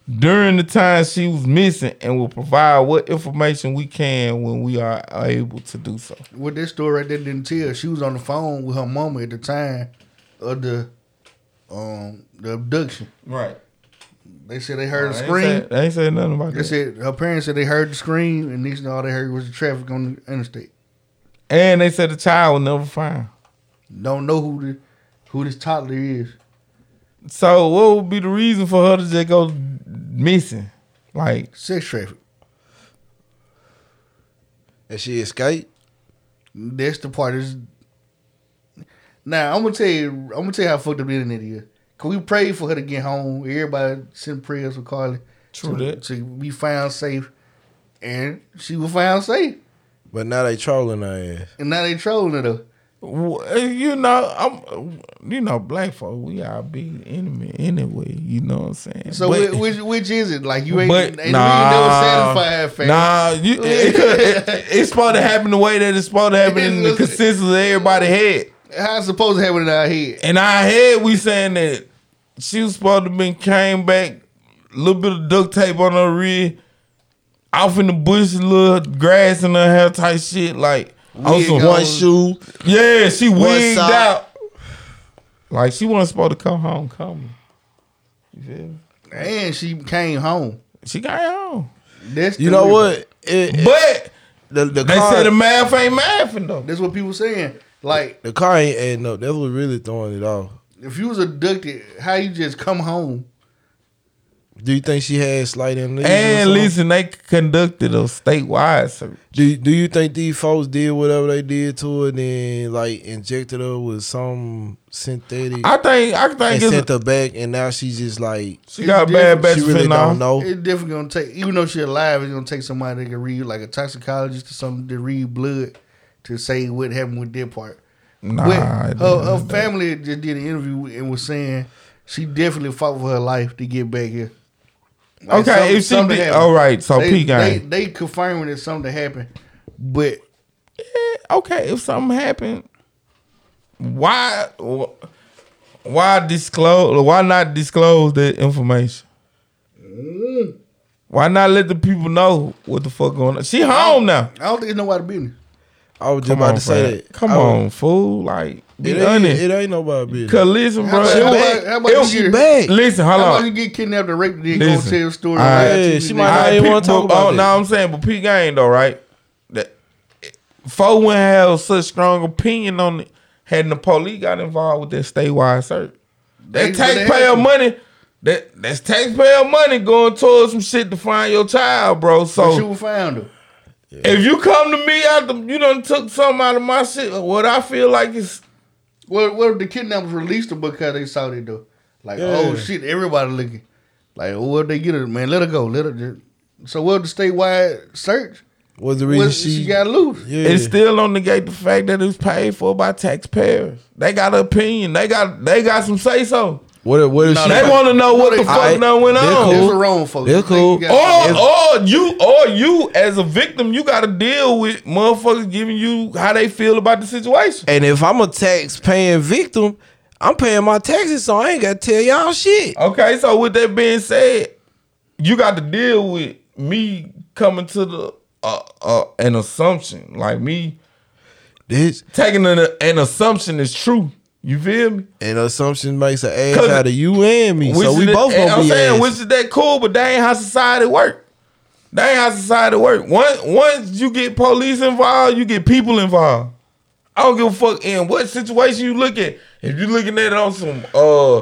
during the time she was missing, and will provide what information we can when we are able to do so. What this story right there didn't tell, she was on the phone with her mama at the time of the um the abduction. Right. They said they heard a They ain't scream. They ain't said nothing about They that. said her parents said they heard the scream, and next thing all they heard was the traffic on the interstate. And they said the child was never found. Don't know who the who this toddler is. So what would be the reason for her to just go missing? Like Sex traffic. And she escaped. That's the part is. Now I'm gonna tell you. I'm gonna tell you how fucked up the internet is. Cause we prayed for her to get home. Everybody sent prayers for Carlee. True to, that. to be found safe, and she was found safe. But now they trolling her ass. And now they trolling her though. Well, Eh, you know, I'm, you know, black folk, we are big enemy anyway. You know what I'm saying? So But- which which is it? Like you ain't, but ain't nah, never satisfied, fam. Nah, you, it, it- it's supposed to happen the way that it's supposed to happen in the consensus of everybody head. How it's supposed to happen in our head? In our head, we saying that she was supposed to been came back, a little bit of duct tape on her rear, off in the bush, a little grass in her hair type shit, like on Wig some on. One shoe. Yeah, she wigged side. out. Like she wasn't supposed to come home coming. You feel me? And she came home. She got home. That's You know what? It, it- But the the they car, said the math ain't mathing though. That's what people saying. Like, the car ain't adding up. That's what really throwing it off. if you was abducted, how you just come home? Do you think she had slight amnesia? or And listen, they conducted a statewide search. Do Do you think these folks did whatever they did to her, and then like injected her with some synthetic I think I and think sent it's, her back, and now she's just like she got a bad batch she really don't fentanyl. know. It's definitely gonna take, even though she's alive, it's gonna take somebody that can read, like a toxicologist or something, to read blood to say what happened with their part. Nah, but her, her family just did an interview and was saying she definitely fought for her life to get back here. Like, Okay, some- if she something did- happened. all right, so they, P they, game. they confirming that something happened, but yeah, okay, if something happened, why why disclose? Why not disclose that information? Why not let the people know what the fuck going on? She home now. I don't think it's nobody business. I was just Come about on, to say Fred. that. Come I was- on, fool. Like, be It ain't, honest. it ain't nobody business. Cause listen, bro. How She about- how about It- you She get- back. Listen, hold on. How about you get kidnapped and raped and then Listen. go tell a story? All right. live Yeah, she might not even wanna people- talk about oh, that. No, I'm saying, but P game though, right? That Fo wouldn't have such strong opinion on it had the police got involved with that statewide search. They- That but taxpayer money, that that's taxpayer money going towards some shit to find your child, bro. But So you found her. if you come to me after you done took something out of my shit, what I feel like is What what if the kidnappers released her because they saw it though? Like, oh, Yeah. oh shit, everybody looking. Like, oh, what they get her? Man, let her go. Let her. Just, so what the statewide search? Was the reason What, she, she, got loose. Yeah. it still don't negate the fact that it was paid for by taxpayers. They got an opinion. They got they got some say so. What if, what if No, she They want to know what the They- fuck Alright, done went they're on. That's cool. the wrong folks. They're cool. you got- Or, or you, or you as a victim, you got to deal with motherfuckers giving you how they feel about the situation. And if I'm a tax paying victim, I'm paying my taxes, so I ain't got to tell y'all shit. Okay, so with that being said, you got to deal with me coming to the uh, uh, an assumption, like me This taking an, an assumption is true. You feel me? And assumption makes an ass out of you and me, so we both gonna I'm be saying, ass. which is that cool, but that ain't how society work. That ain't how society work. Once once you get police involved, you get people involved. I don't give a fuck in what situation you look at. If you looking at it on some uh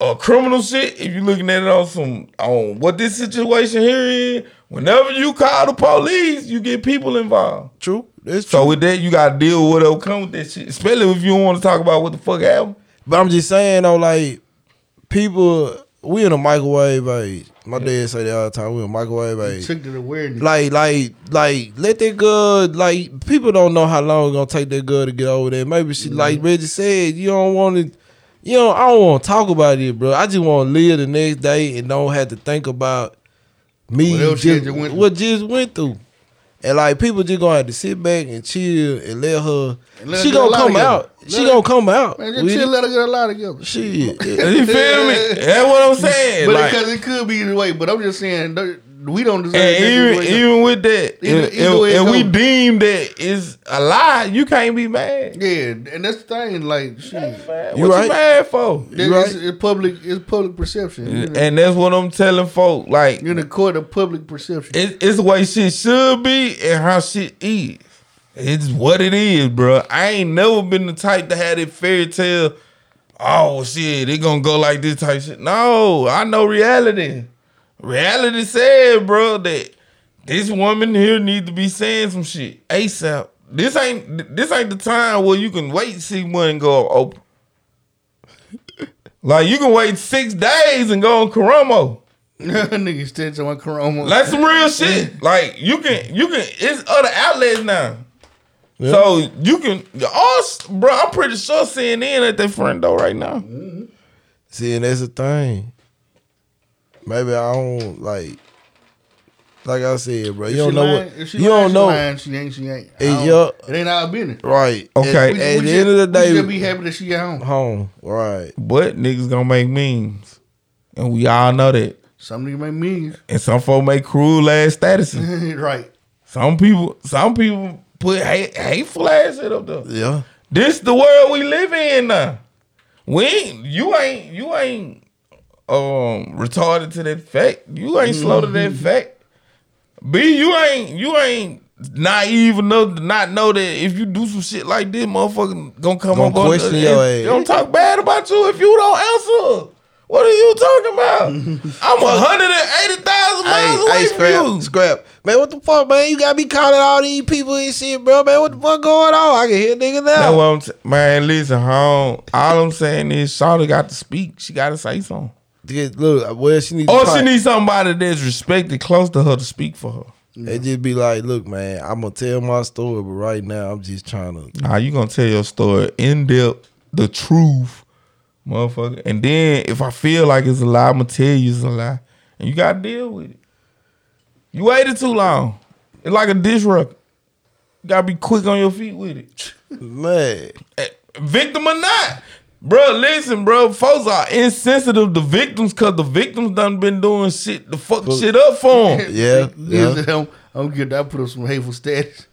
uh criminal shit, if you looking at it on some on what this situation here is, whenever you call the police, you get people involved. True, it's So true. with that, you gotta deal with whatever come with that shit. Especially if you don't want to talk about what the fuck happened. But I'm just saying though, like people, we in a microwave age. My dad say that all the time. We in a microwave age. Took to the awareness. Like, like, like, let that girl. Like, people don't know how long it's gonna take that girl to get over there. Maybe she, like Mm-hmm. Reggie said, you don't want to. You know, I don't want to talk about it, bro. I just want to live the next day and don't have to think about me What else just, just went what just went through. And like people just gonna have to sit back and chill and let her. And let she her gonna come out. Let she her- gonna come out. Man, just chill, let her get a lot together. Shit. You feel me? That's what I'm saying. But Like- because it could be either way. But I'm just saying we don't deserve. And that even even with that, Either- if, either if, if we deem that it's a lie, you can't be mad. yeah, and that's the thing. Like, shit, Man, You what right. you mad for? it's, right. it's public. It's public perception. You're And that's what I'm telling folk. Like in the court of public perception. it, it's the way shit should be and how shit is. It's what it is, bro. I ain't never been the type to have that fairy tale. Oh shit, it gonna go like this type shit. No, I know reality. Reality said, bro, that this woman here need to be saying some shit ASAP. This ain't this ain't the time where you can wait to see one go open. Like you can wait six days and go on Karamo. Niggas still to my corona. Like some real shit. Like you can you can it's other outlets now. So you can all bro, I'm pretty sure CNN at their front door right now. See, and that's the thing. Maybe I don't like. Like I said, bro, you don't know lying- what if she you lying, don't she know. lying, she ain't. She ain't. I Hey, It ain't our business. Right. Okay. At, We- at We the just- end of the day, we day, just be happy that she at home. home. Right. But niggas gonna make memes. And we all know that. Some niggas make millions. And some folk make cruel ass statuses. right. some people some people put hate hateful ass shit up there. Yeah. This the world we live in now. We ain't you ain't you ain't um retarded to that fact. You ain't slow to that fact. B, you ain't you ain't naive enough to not know that if you do some shit like this, motherfucker gonna come up on question and- your ass. Gonna talk bad about you if you don't answer. What are you talking about? I'm a hundred and eighty thousand miles away Hey, hey, from scrap, you. scrap. Man, what the fuck, man? You got me calling all these people and shit, bro. Man, what the fuck going on? I can hear niggas That's now. what I'm t- man. Listen, home. All I'm saying is, Shawty got to speak. She got to say something. Dude, Look, well, she needs. Or she needs somebody that's respected close to her to speak for her. It just be like, look, man, I'm gonna tell my story, but right now I'm just trying to. Nah, you gonna tell your story in depth, the truth, motherfucker. And then if I feel like it's a lie, I'm gonna tell you it's a lie, and you gotta deal with it. You waited too long. It's like a dish record. You gotta be quick on your feet with it. Man, Eh, Victim or not. Bro, listen, bro. Folks are insensitive to victims because the victims done been doing shit to fuck shit up for them. yeah, Yeah. yeah. I'm, I'm good. I put up some hateful status.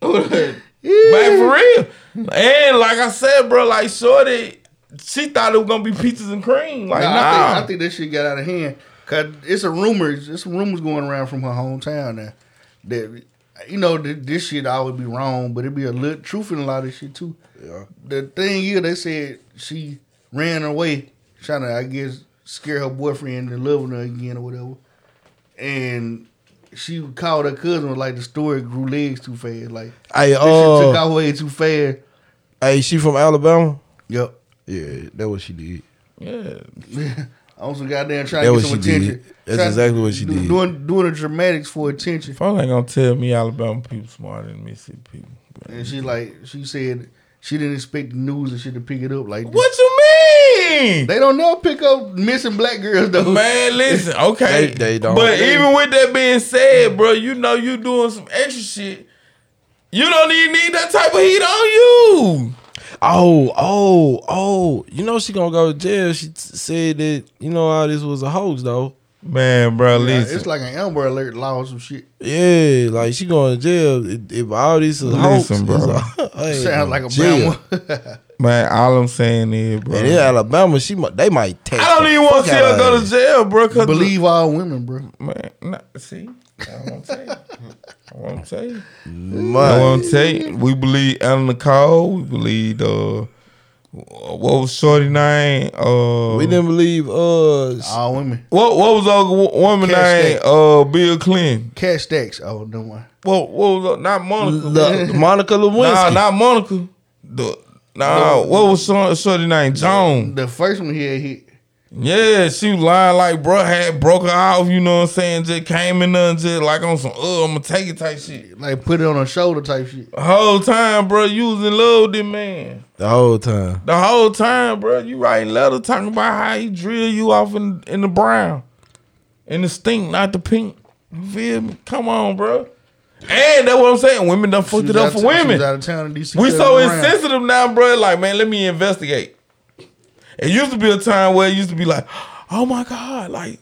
Man, for real. And like I said, bro, like Shorty, she thought it was gonna be peaches and cream. Like, Nah, nah. I, think, I think that shit got out of hand. Cause it's a rumor. It's some rumors going around from her hometown now that you know th- this shit I would be wrong, but it be a little truth in a lot of shit too. Yeah. The thing is, they said she ran away, trying to I guess scare her boyfriend into loving her again or whatever, and. She called her cousin like the story grew legs too fast. Like Hey, this shit took uh, off way too fast. hey, she from Alabama? Yep. Yeah, that what she did. Yeah. I'm some goddamn trying That to get some attention. did. Attention. That's Trying- exactly what she do- did. Doing doing the dramatics for attention. Folks ain't gonna tell me Alabama people smarter than Mississippi people. And she like she said she didn't expect the news and shit to pick it up like this. What you mean? They don't never pick up missing black girls though. Man, listen, okay. They- they don't. But They- even with that being said, bro, you know you doing some extra shit. You don't even need that type of heat on you. Oh, oh, oh. You know she gonna go to jail. She t- said that, you know, all this was a hoax, though. Man, bro, Yeah, listen. it's like an Amber Alert law or some shit. Yeah, like she going to jail. If, if all this is a hoax, Listen, bro. it's a- I ain't Sounds like a to jail. Bama. Man, all I'm saying is, bro. And in Alabama, she might, they might take. I don't even want to see her go to jail, bro. Cause Believe all women, bro. man, nah, see, I won't tell you. I won't tell you. I Man, won't tell you. We believe Ellen Nicole. We believe uh, what was Shorty name? Uh, we didn't believe uh All women. What what was the wo- woman Cash name? Stack. Uh, Bill Clinton. Cash stacks. Oh, no one. What what was the, not Monica? the, Monica Lewinsky. nah, Lewinsky. not Monica. The nah, what was Shorty, Shorty name? Joan. The first one here hit. Yeah, she was lying like bro had broke her off. You know what I'm saying? Just came in there and just like on some uh, I'm gonna take it type shit. Like put it on her shoulder type shit. The whole time, bro, you was in love with this man. the whole time. The whole time, bro, you writing letters talking about how he drill you off in in the brown, in the stink, not the pink. You feel me? Come on, bro. And that's what I'm saying. Women done She fucked it up for of- She women. was out of town in DC. We so around. insensitive now, bro. Like, man, let me investigate. It used to be a time where it used to be like, oh my God, like,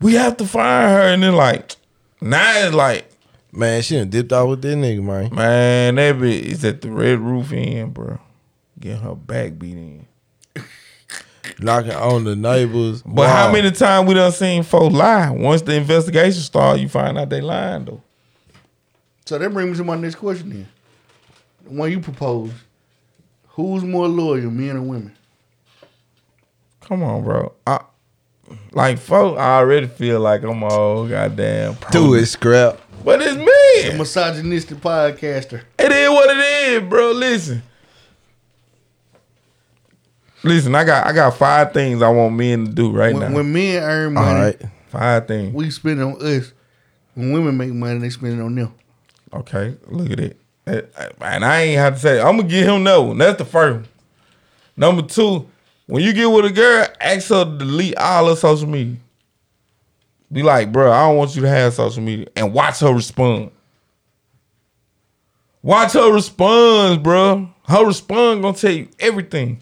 we have to find her. And then, like, now it's like, Man, she done dipped out with that nigga, man. man, that bitch is at the Red Roof Inn, bro. Getting her back beat in. Knocking on the neighbors. But how many times we done seen folks lie? Once the investigation start, you find out they lying, though. So that brings me to my next question then. The one you proposed. Who's more loyal, men or women? Come on, bro. I, like, folks, I already feel like I'm all goddamn. Do it, scrap. But it's me. A misogynistic podcaster. It is what it is, bro. Listen. Listen, I got I got five things I want men to do right When, now. when men earn money, right. five things. we spend it on us. When women make money, they spend it on them. Okay, look at it. And I ain't have to say. I'm gonna give him that one. That's the first one. Number two, when you get with a girl, ask her to delete all her social media. Be like, bro, I don't want you to have social media, and watch her respond. Watch her respond, bro. Her response gonna tell you everything.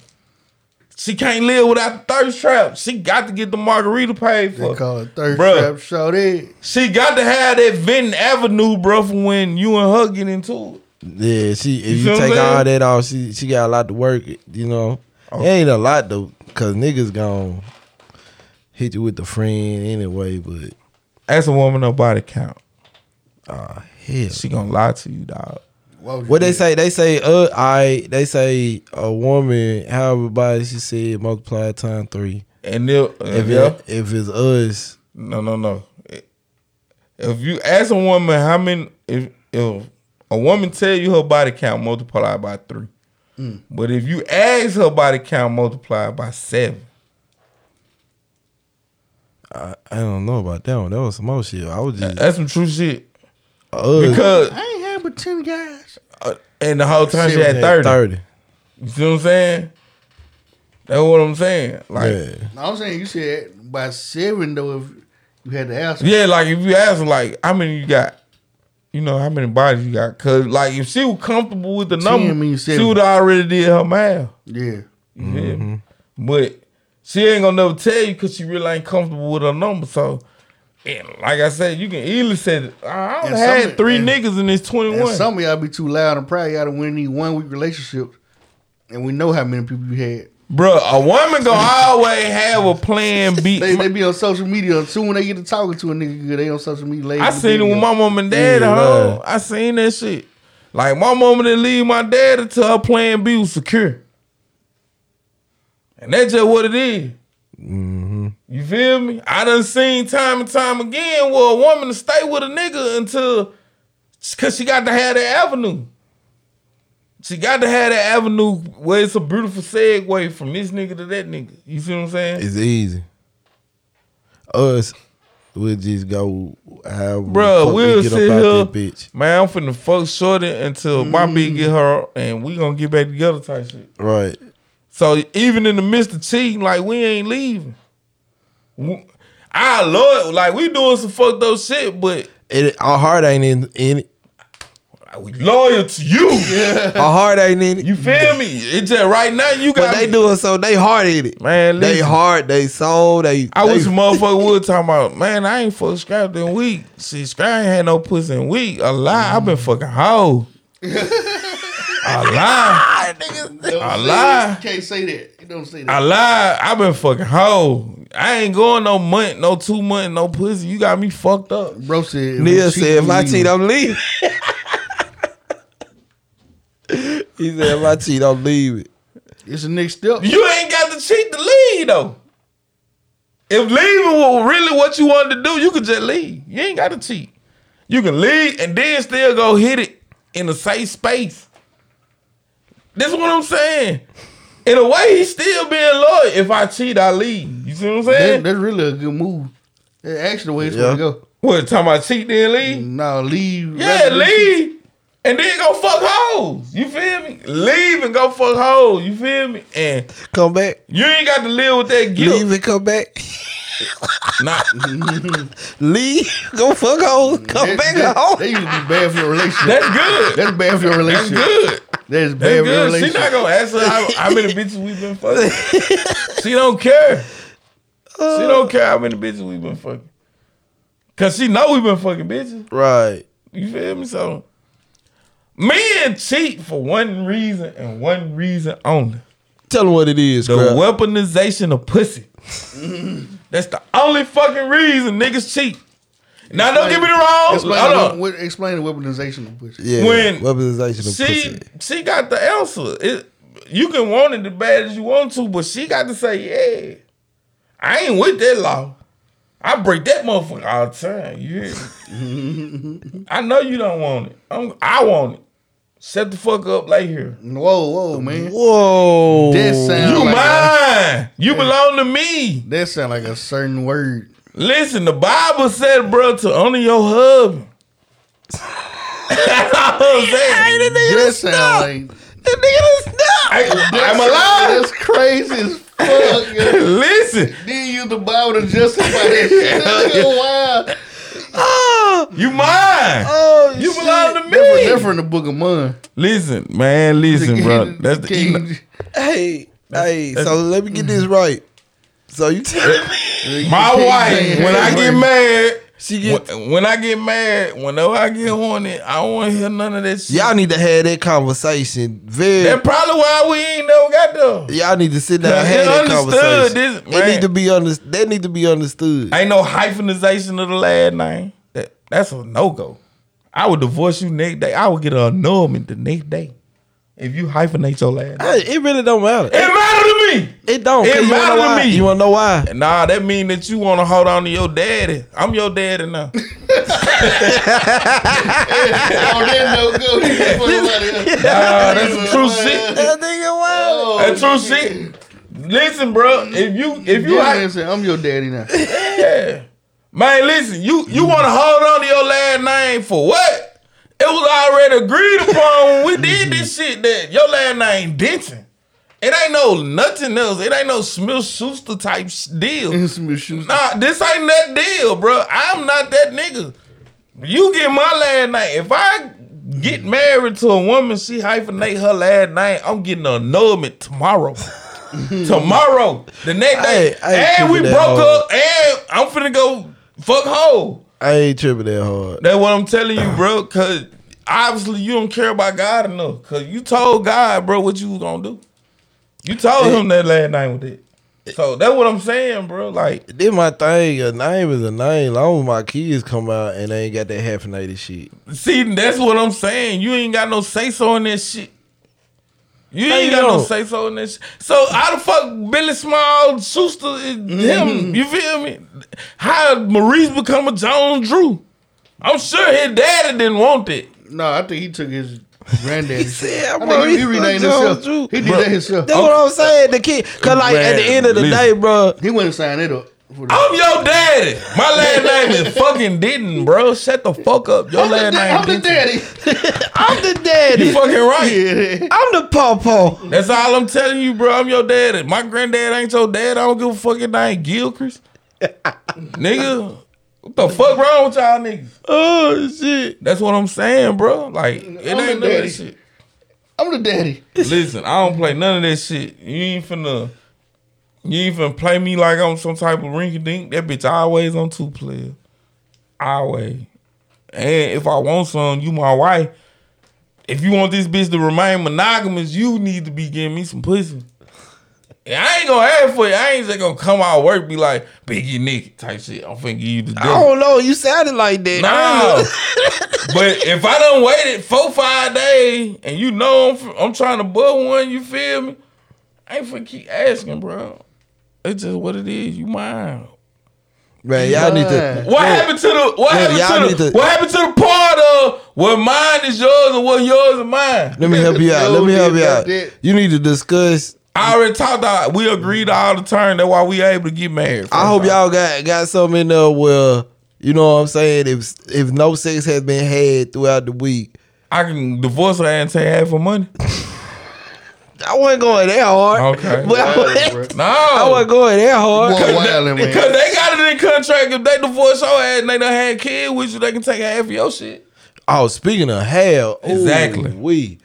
She can't live without the thirst trap. She got to get the margarita paid for. They call it thirst Bruh. trap. Show. She got to have that Vinton Avenue, bro, for when you and her get into it. Yeah, she if You you, feel what I'm take all that off, she she got a lot to work. You know. It ain't a lot though, cause niggas gon' hit you with the friend anyway. But Ask a woman her body count. Ah, hell. She gonna lie to you, dog. Why What they say? They say, uh, I. They say a woman, however body she said, multiply time three. And if, If yeah, it, if it's us, no, no, no. If you ask a woman how many, if if a woman tell you her body count multiplied by three, but if you ask her body count multiplied by seven, I, I don't know about that one. That was some more shit. I was just that's some true shit. us. Because I ain't had but ten guys. uh, and the whole time she Seven had had 30. 30. You see what I'm saying? That's what I'm saying. Like, yeah, Yeah. No, I'm saying you said by seven though. If you had to ask, Yeah, like if you ask her, like, how many you got? You know, how many bodies you got? Cause like if she was comfortable with the number, she would already did her math. yeah. Mm-hmm. But she ain't gonna never tell you because she really ain't comfortable with her number. So, and like I said, you can easily say, I don't had three and- niggas in this 21. some of y'all be too loud and proud. Y'all done win these one week relationships, and we know how many people you had. Bruh, a woman gonna always have a plan B. They, they be on social media. Soon when they get to talking to a nigga, good, they on social media. laying I seen it with my mom and dad Yeah, at home. I seen that shit. Like my mama didn't leave my dad until her plan B was secure. And that's just what it is. Mm-hmm. You feel me? I done seen time and time again where a woman to stay with a nigga until cause she got to have that avenue. She got to have that avenue where it's a beautiful segue from this nigga to that nigga. You see what I'm saying? It's easy. Us, we'll just go how Bruh, we'll sit here. that bitch. Man, I'm finna fuck shorty until my mm. bitch get her and we gonna get back together type shit. Right. So even in the midst of cheating, like we ain't leaving. I love it. Like we doing some fucked up shit, but It, our heart ain't in, in it. We loyal to you. Our heart ain't in it. You feel me? It's just right now you but got they doing so they heart in it. Man, They listen. heart, they soul, they. I they, wish a motherfucker would talk about, man, I ain't fuck Scrap in week. See, Scrap ain't had no pussy in week. A lie. i been fucking hoe. a lie. Don't A say lie. You can't say that. You don't say I that. lied. I been fucking hoe. I ain't going no month, no two month, no pussy. You got me fucked up. Bro said. if Neil said, if I cheat. I'm leaving. He said, if I cheat, I'm leaving. It's the next step. You ain't got to cheat to leave though. If leaving was really what you wanted to do, you could just leave. You ain't got to cheat. You can leave and then still go hit it in a safe space. This is what I'm saying. In a way, he's still being loyal. If I cheat, I leave. You see what I'm That, saying? that's really a good move. That's actually the way it's Yeah. supposed to go. what, talking about cheat then leave? No, leave. Yeah, rather leave. And then go fuck hoes. You feel me? Leave and go fuck hoes. You feel me? And Come back. you ain't got to live with that guilt. Leave and come back. Nah. Leave. Go fuck home. Come That, back that, home. that used to be bad for your relationship. That's good. That's bad for your relationship. That's good. That is That's bad for your good. She relationship. not gonna ask her how, how many bitches we've been fucking. she don't care. She uh, don't care how many bitches we've been fucking. Cause she know we've been fucking bitches. Right. You feel me? So men cheat for one reason and one reason only. Tell them what it is, The Scrap. weaponization of pussy. That's the only fucking reason niggas cheat. Now don't get me wrong. Explain, Hold the, on. what- explain the weaponization of pussy. Yeah. When weaponization of She pussy. she got the answer. It, you can want it as bad as you want to, but she got to say, yeah. I ain't with that law. I break that motherfucker all the time. You hear me? I know you don't want it. I'm, I want it. Shut the fuck up, lay here. Whoa, whoa, man. Whoa. That sound You like a, mine. You belong to me. that sound like a certain word. Listen, the Bible said, bro, to honor your husband. That's all I'm saying. That sound like I, I'm alive. That's crazy as fuck. yo. Listen, Then use the Bible to justify that shit. wow. you mine. Oh, you shit. belong to me. Different, different the book of Mun. Listen, man, listen, bro. That's the you know- King. Hey, hey. So let me get this right. So you tell me my wife. When I get married, she get when, when I get married, whenever I get horny, I don't want to hear none of that shit. y'all need to have that conversation. Very. That's probably why we ain't never got there. Y'all need to sit down and have that conversation. this, it need to be under, That need to be understood. Ain't no hyphenization of the last name. That that's a no go. I would divorce you next day. I would get an annulment the next day. If you hyphenate your last name. Hey, it really don't matter. It matter to me. It don't. It you wanna matter know to why? me. You wanna know why? Nah, that mean that you want to hold on to your daddy. I'm your daddy now. Oh, that no good. He just put somebody else. Nah, that's some true shit. That nigga wild. Oh, That's true shit. Listen, bro. If you if you You hy- say, I'm your daddy now. Yeah. Man, listen, you you want to hold on to your last name for what? It was already agreed upon when we did this shit that your last name Denton. It ain't no nothing else. It ain't no Smith Schuster type deal. Some shoes. Nah, this ain't that deal, bro. I'm not that nigga. You get my last name. If I get married to a woman, she hyphenate her last name, I'm getting an annulment tomorrow. tomorrow. The next day. I I and we broke up and I'm finna go fuck hoe. I ain't tripping that hard. That's what I'm telling you, bro. Cause obviously you don't care about God enough. Cause you told God, bro, what you was gonna do. You told him that last name with it. So that's what I'm saying, bro. Like, This my thing. A name is a name. Long as my kids come out and they ain't got that hyphenated shit. see, that's what I'm saying. You ain't got no say so in that shit. You ain't got no say so in this. So how the fuck Billy Small Schuster is Mm-hmm. him? You feel me? How Maurice become a Jones Drew? I'm sure his daddy didn't want it. No, I think he took his granddaddy. said, I think he, he Maurice renamed Jones himself. Drew. He did that himself. That's what I'm saying. The kid, cause like at the end of the listen. day, bro. He went and signed it up. For the, I'm your daddy. My last name is fucking Didn't, bro. Shut the fuck up. Your last name I'm the daddy. I'm the daddy. You daddy. fucking right. Yeah. I'm the pawpaw. That's all I'm telling you, bro. I'm your daddy. My granddad ain't your dad. I don't give a fuck if name Gilchrist. Nigga, what the fuck wrong with y'all niggas? Oh shit. That's what I'm saying, bro. Like, it I'm ain't the none of daddy. that shit. I'm the daddy. Listen, I don't play none of that shit. You ain't finna, you even play me like I'm some type of rinky dink. That bitch always on two players. Always. And if I want some, you my wife. If you want this bitch to remain monogamous, you need to be giving me some pussy. And I ain't gonna ask for it. I ain't just gonna come out of work be like, Biggie Nicky type shit. I'm finna give you the I dick. don't know. You sounded like that. No. but if I done waited four, five days and you know I'm, I'm trying to butt one, you feel me? I ain't finna keep asking, bro. It's just what it is. You mine. Man, y'all need to. What happened to the what Yeah, happened to the to- what happened to the part of what mine is yours and what yours is mine? Let me help you out. Let me help you out. You need to discuss. I already talked out. We agreed all the time. That's why we able to get married. I hope y'all got got something in there where you know what I'm saying. If if no sex has been had throughout the week, I can divorce her and take half her money. I wasn't going that hard. Okay. but I wasn't, No. I wasn't going that hard. Boy, wildin', man. Because they got it in contract. If they divorce your ass and they done had kids with you, they can take half of your shit. Oh, speaking of hell, Exactly. We,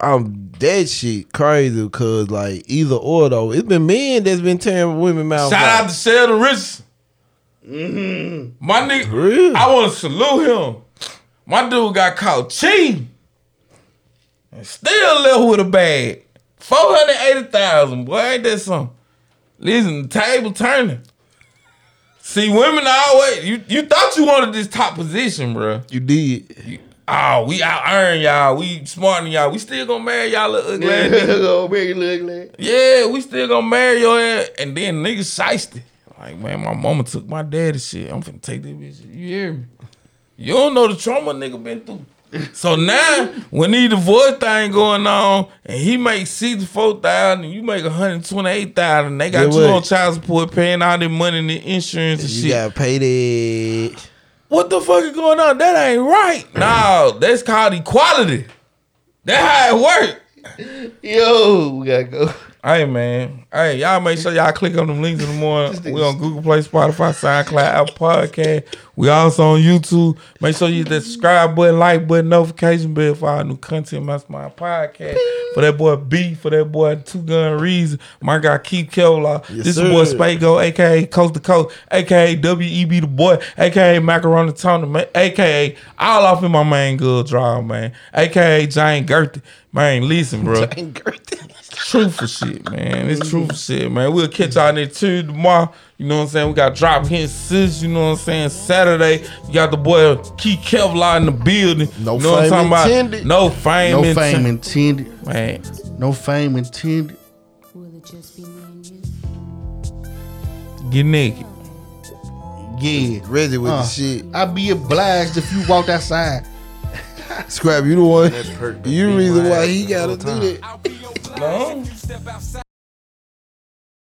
I'm that shit crazy because like either or though, it's been men that's been tearing women mouth. Shout out out. to Sheldon Richardson. Mm-hmm. My nigga, Real? I want to salute him. My dude got caught cheating and still left with a bag. 480000 Boy, ain't that something? Listen, the table turning. See, women always, you, you thought you wanted this top position, bro. You did. Oh, we out earn y'all. We smarter than y'all. We still gonna marry y'all little ugly Yeah, you look like. Yeah, we still gonna marry your ass. And then niggas shiesty. Like, man, my mama took my daddy shit. I'm finna take this bitch. You hear me? You don't know the trauma nigga been through. So now, when these divorce thing going on, and he makes sixty four thousand, and you make one hundred twenty eight thousand, they got Yeah, you what? on child support, paying all the money and the insurance and You shit. got paid it. What the fuck is going on? That ain't right. No, that's called equality. That how it work. Yo, we gotta go. Hey man, hey y'all make sure y'all click on them links in the morning. We on Google Play, Spotify, SoundCloud, Apple Podcast. We also on YouTube. Make sure you hit that subscribe button, like button, notification bell for our new content. That's my podcast. For that boy B, for that boy Two Gun Reason, my guy Keith Kevlar. Yes, this is boy. Spago, aka Coast to Coast, aka WEB the boy, aka Macaroni Tony, man, aka all off in my main good draw, man, aka Jane Gertie. Man, listen, bro. Truthful shit, man. It's truthful shit, man. We'll catch y'all next Tuesday tomorrow. You know what I'm saying? We got Drop Hit Sis, you know what I'm saying? Saturday, you got the boy Key Kevlar in the building. No you know what fame I'm talking intended. about? No fame No intended. fame intended. Man, No fame intended. Will it just be me and you? get naked. Yeah. Reggie with Uh, the shit. I'd be obliged if you walked outside. Scrap, you the one. That perk You the reason why he gotta do time. that. No? Step outside.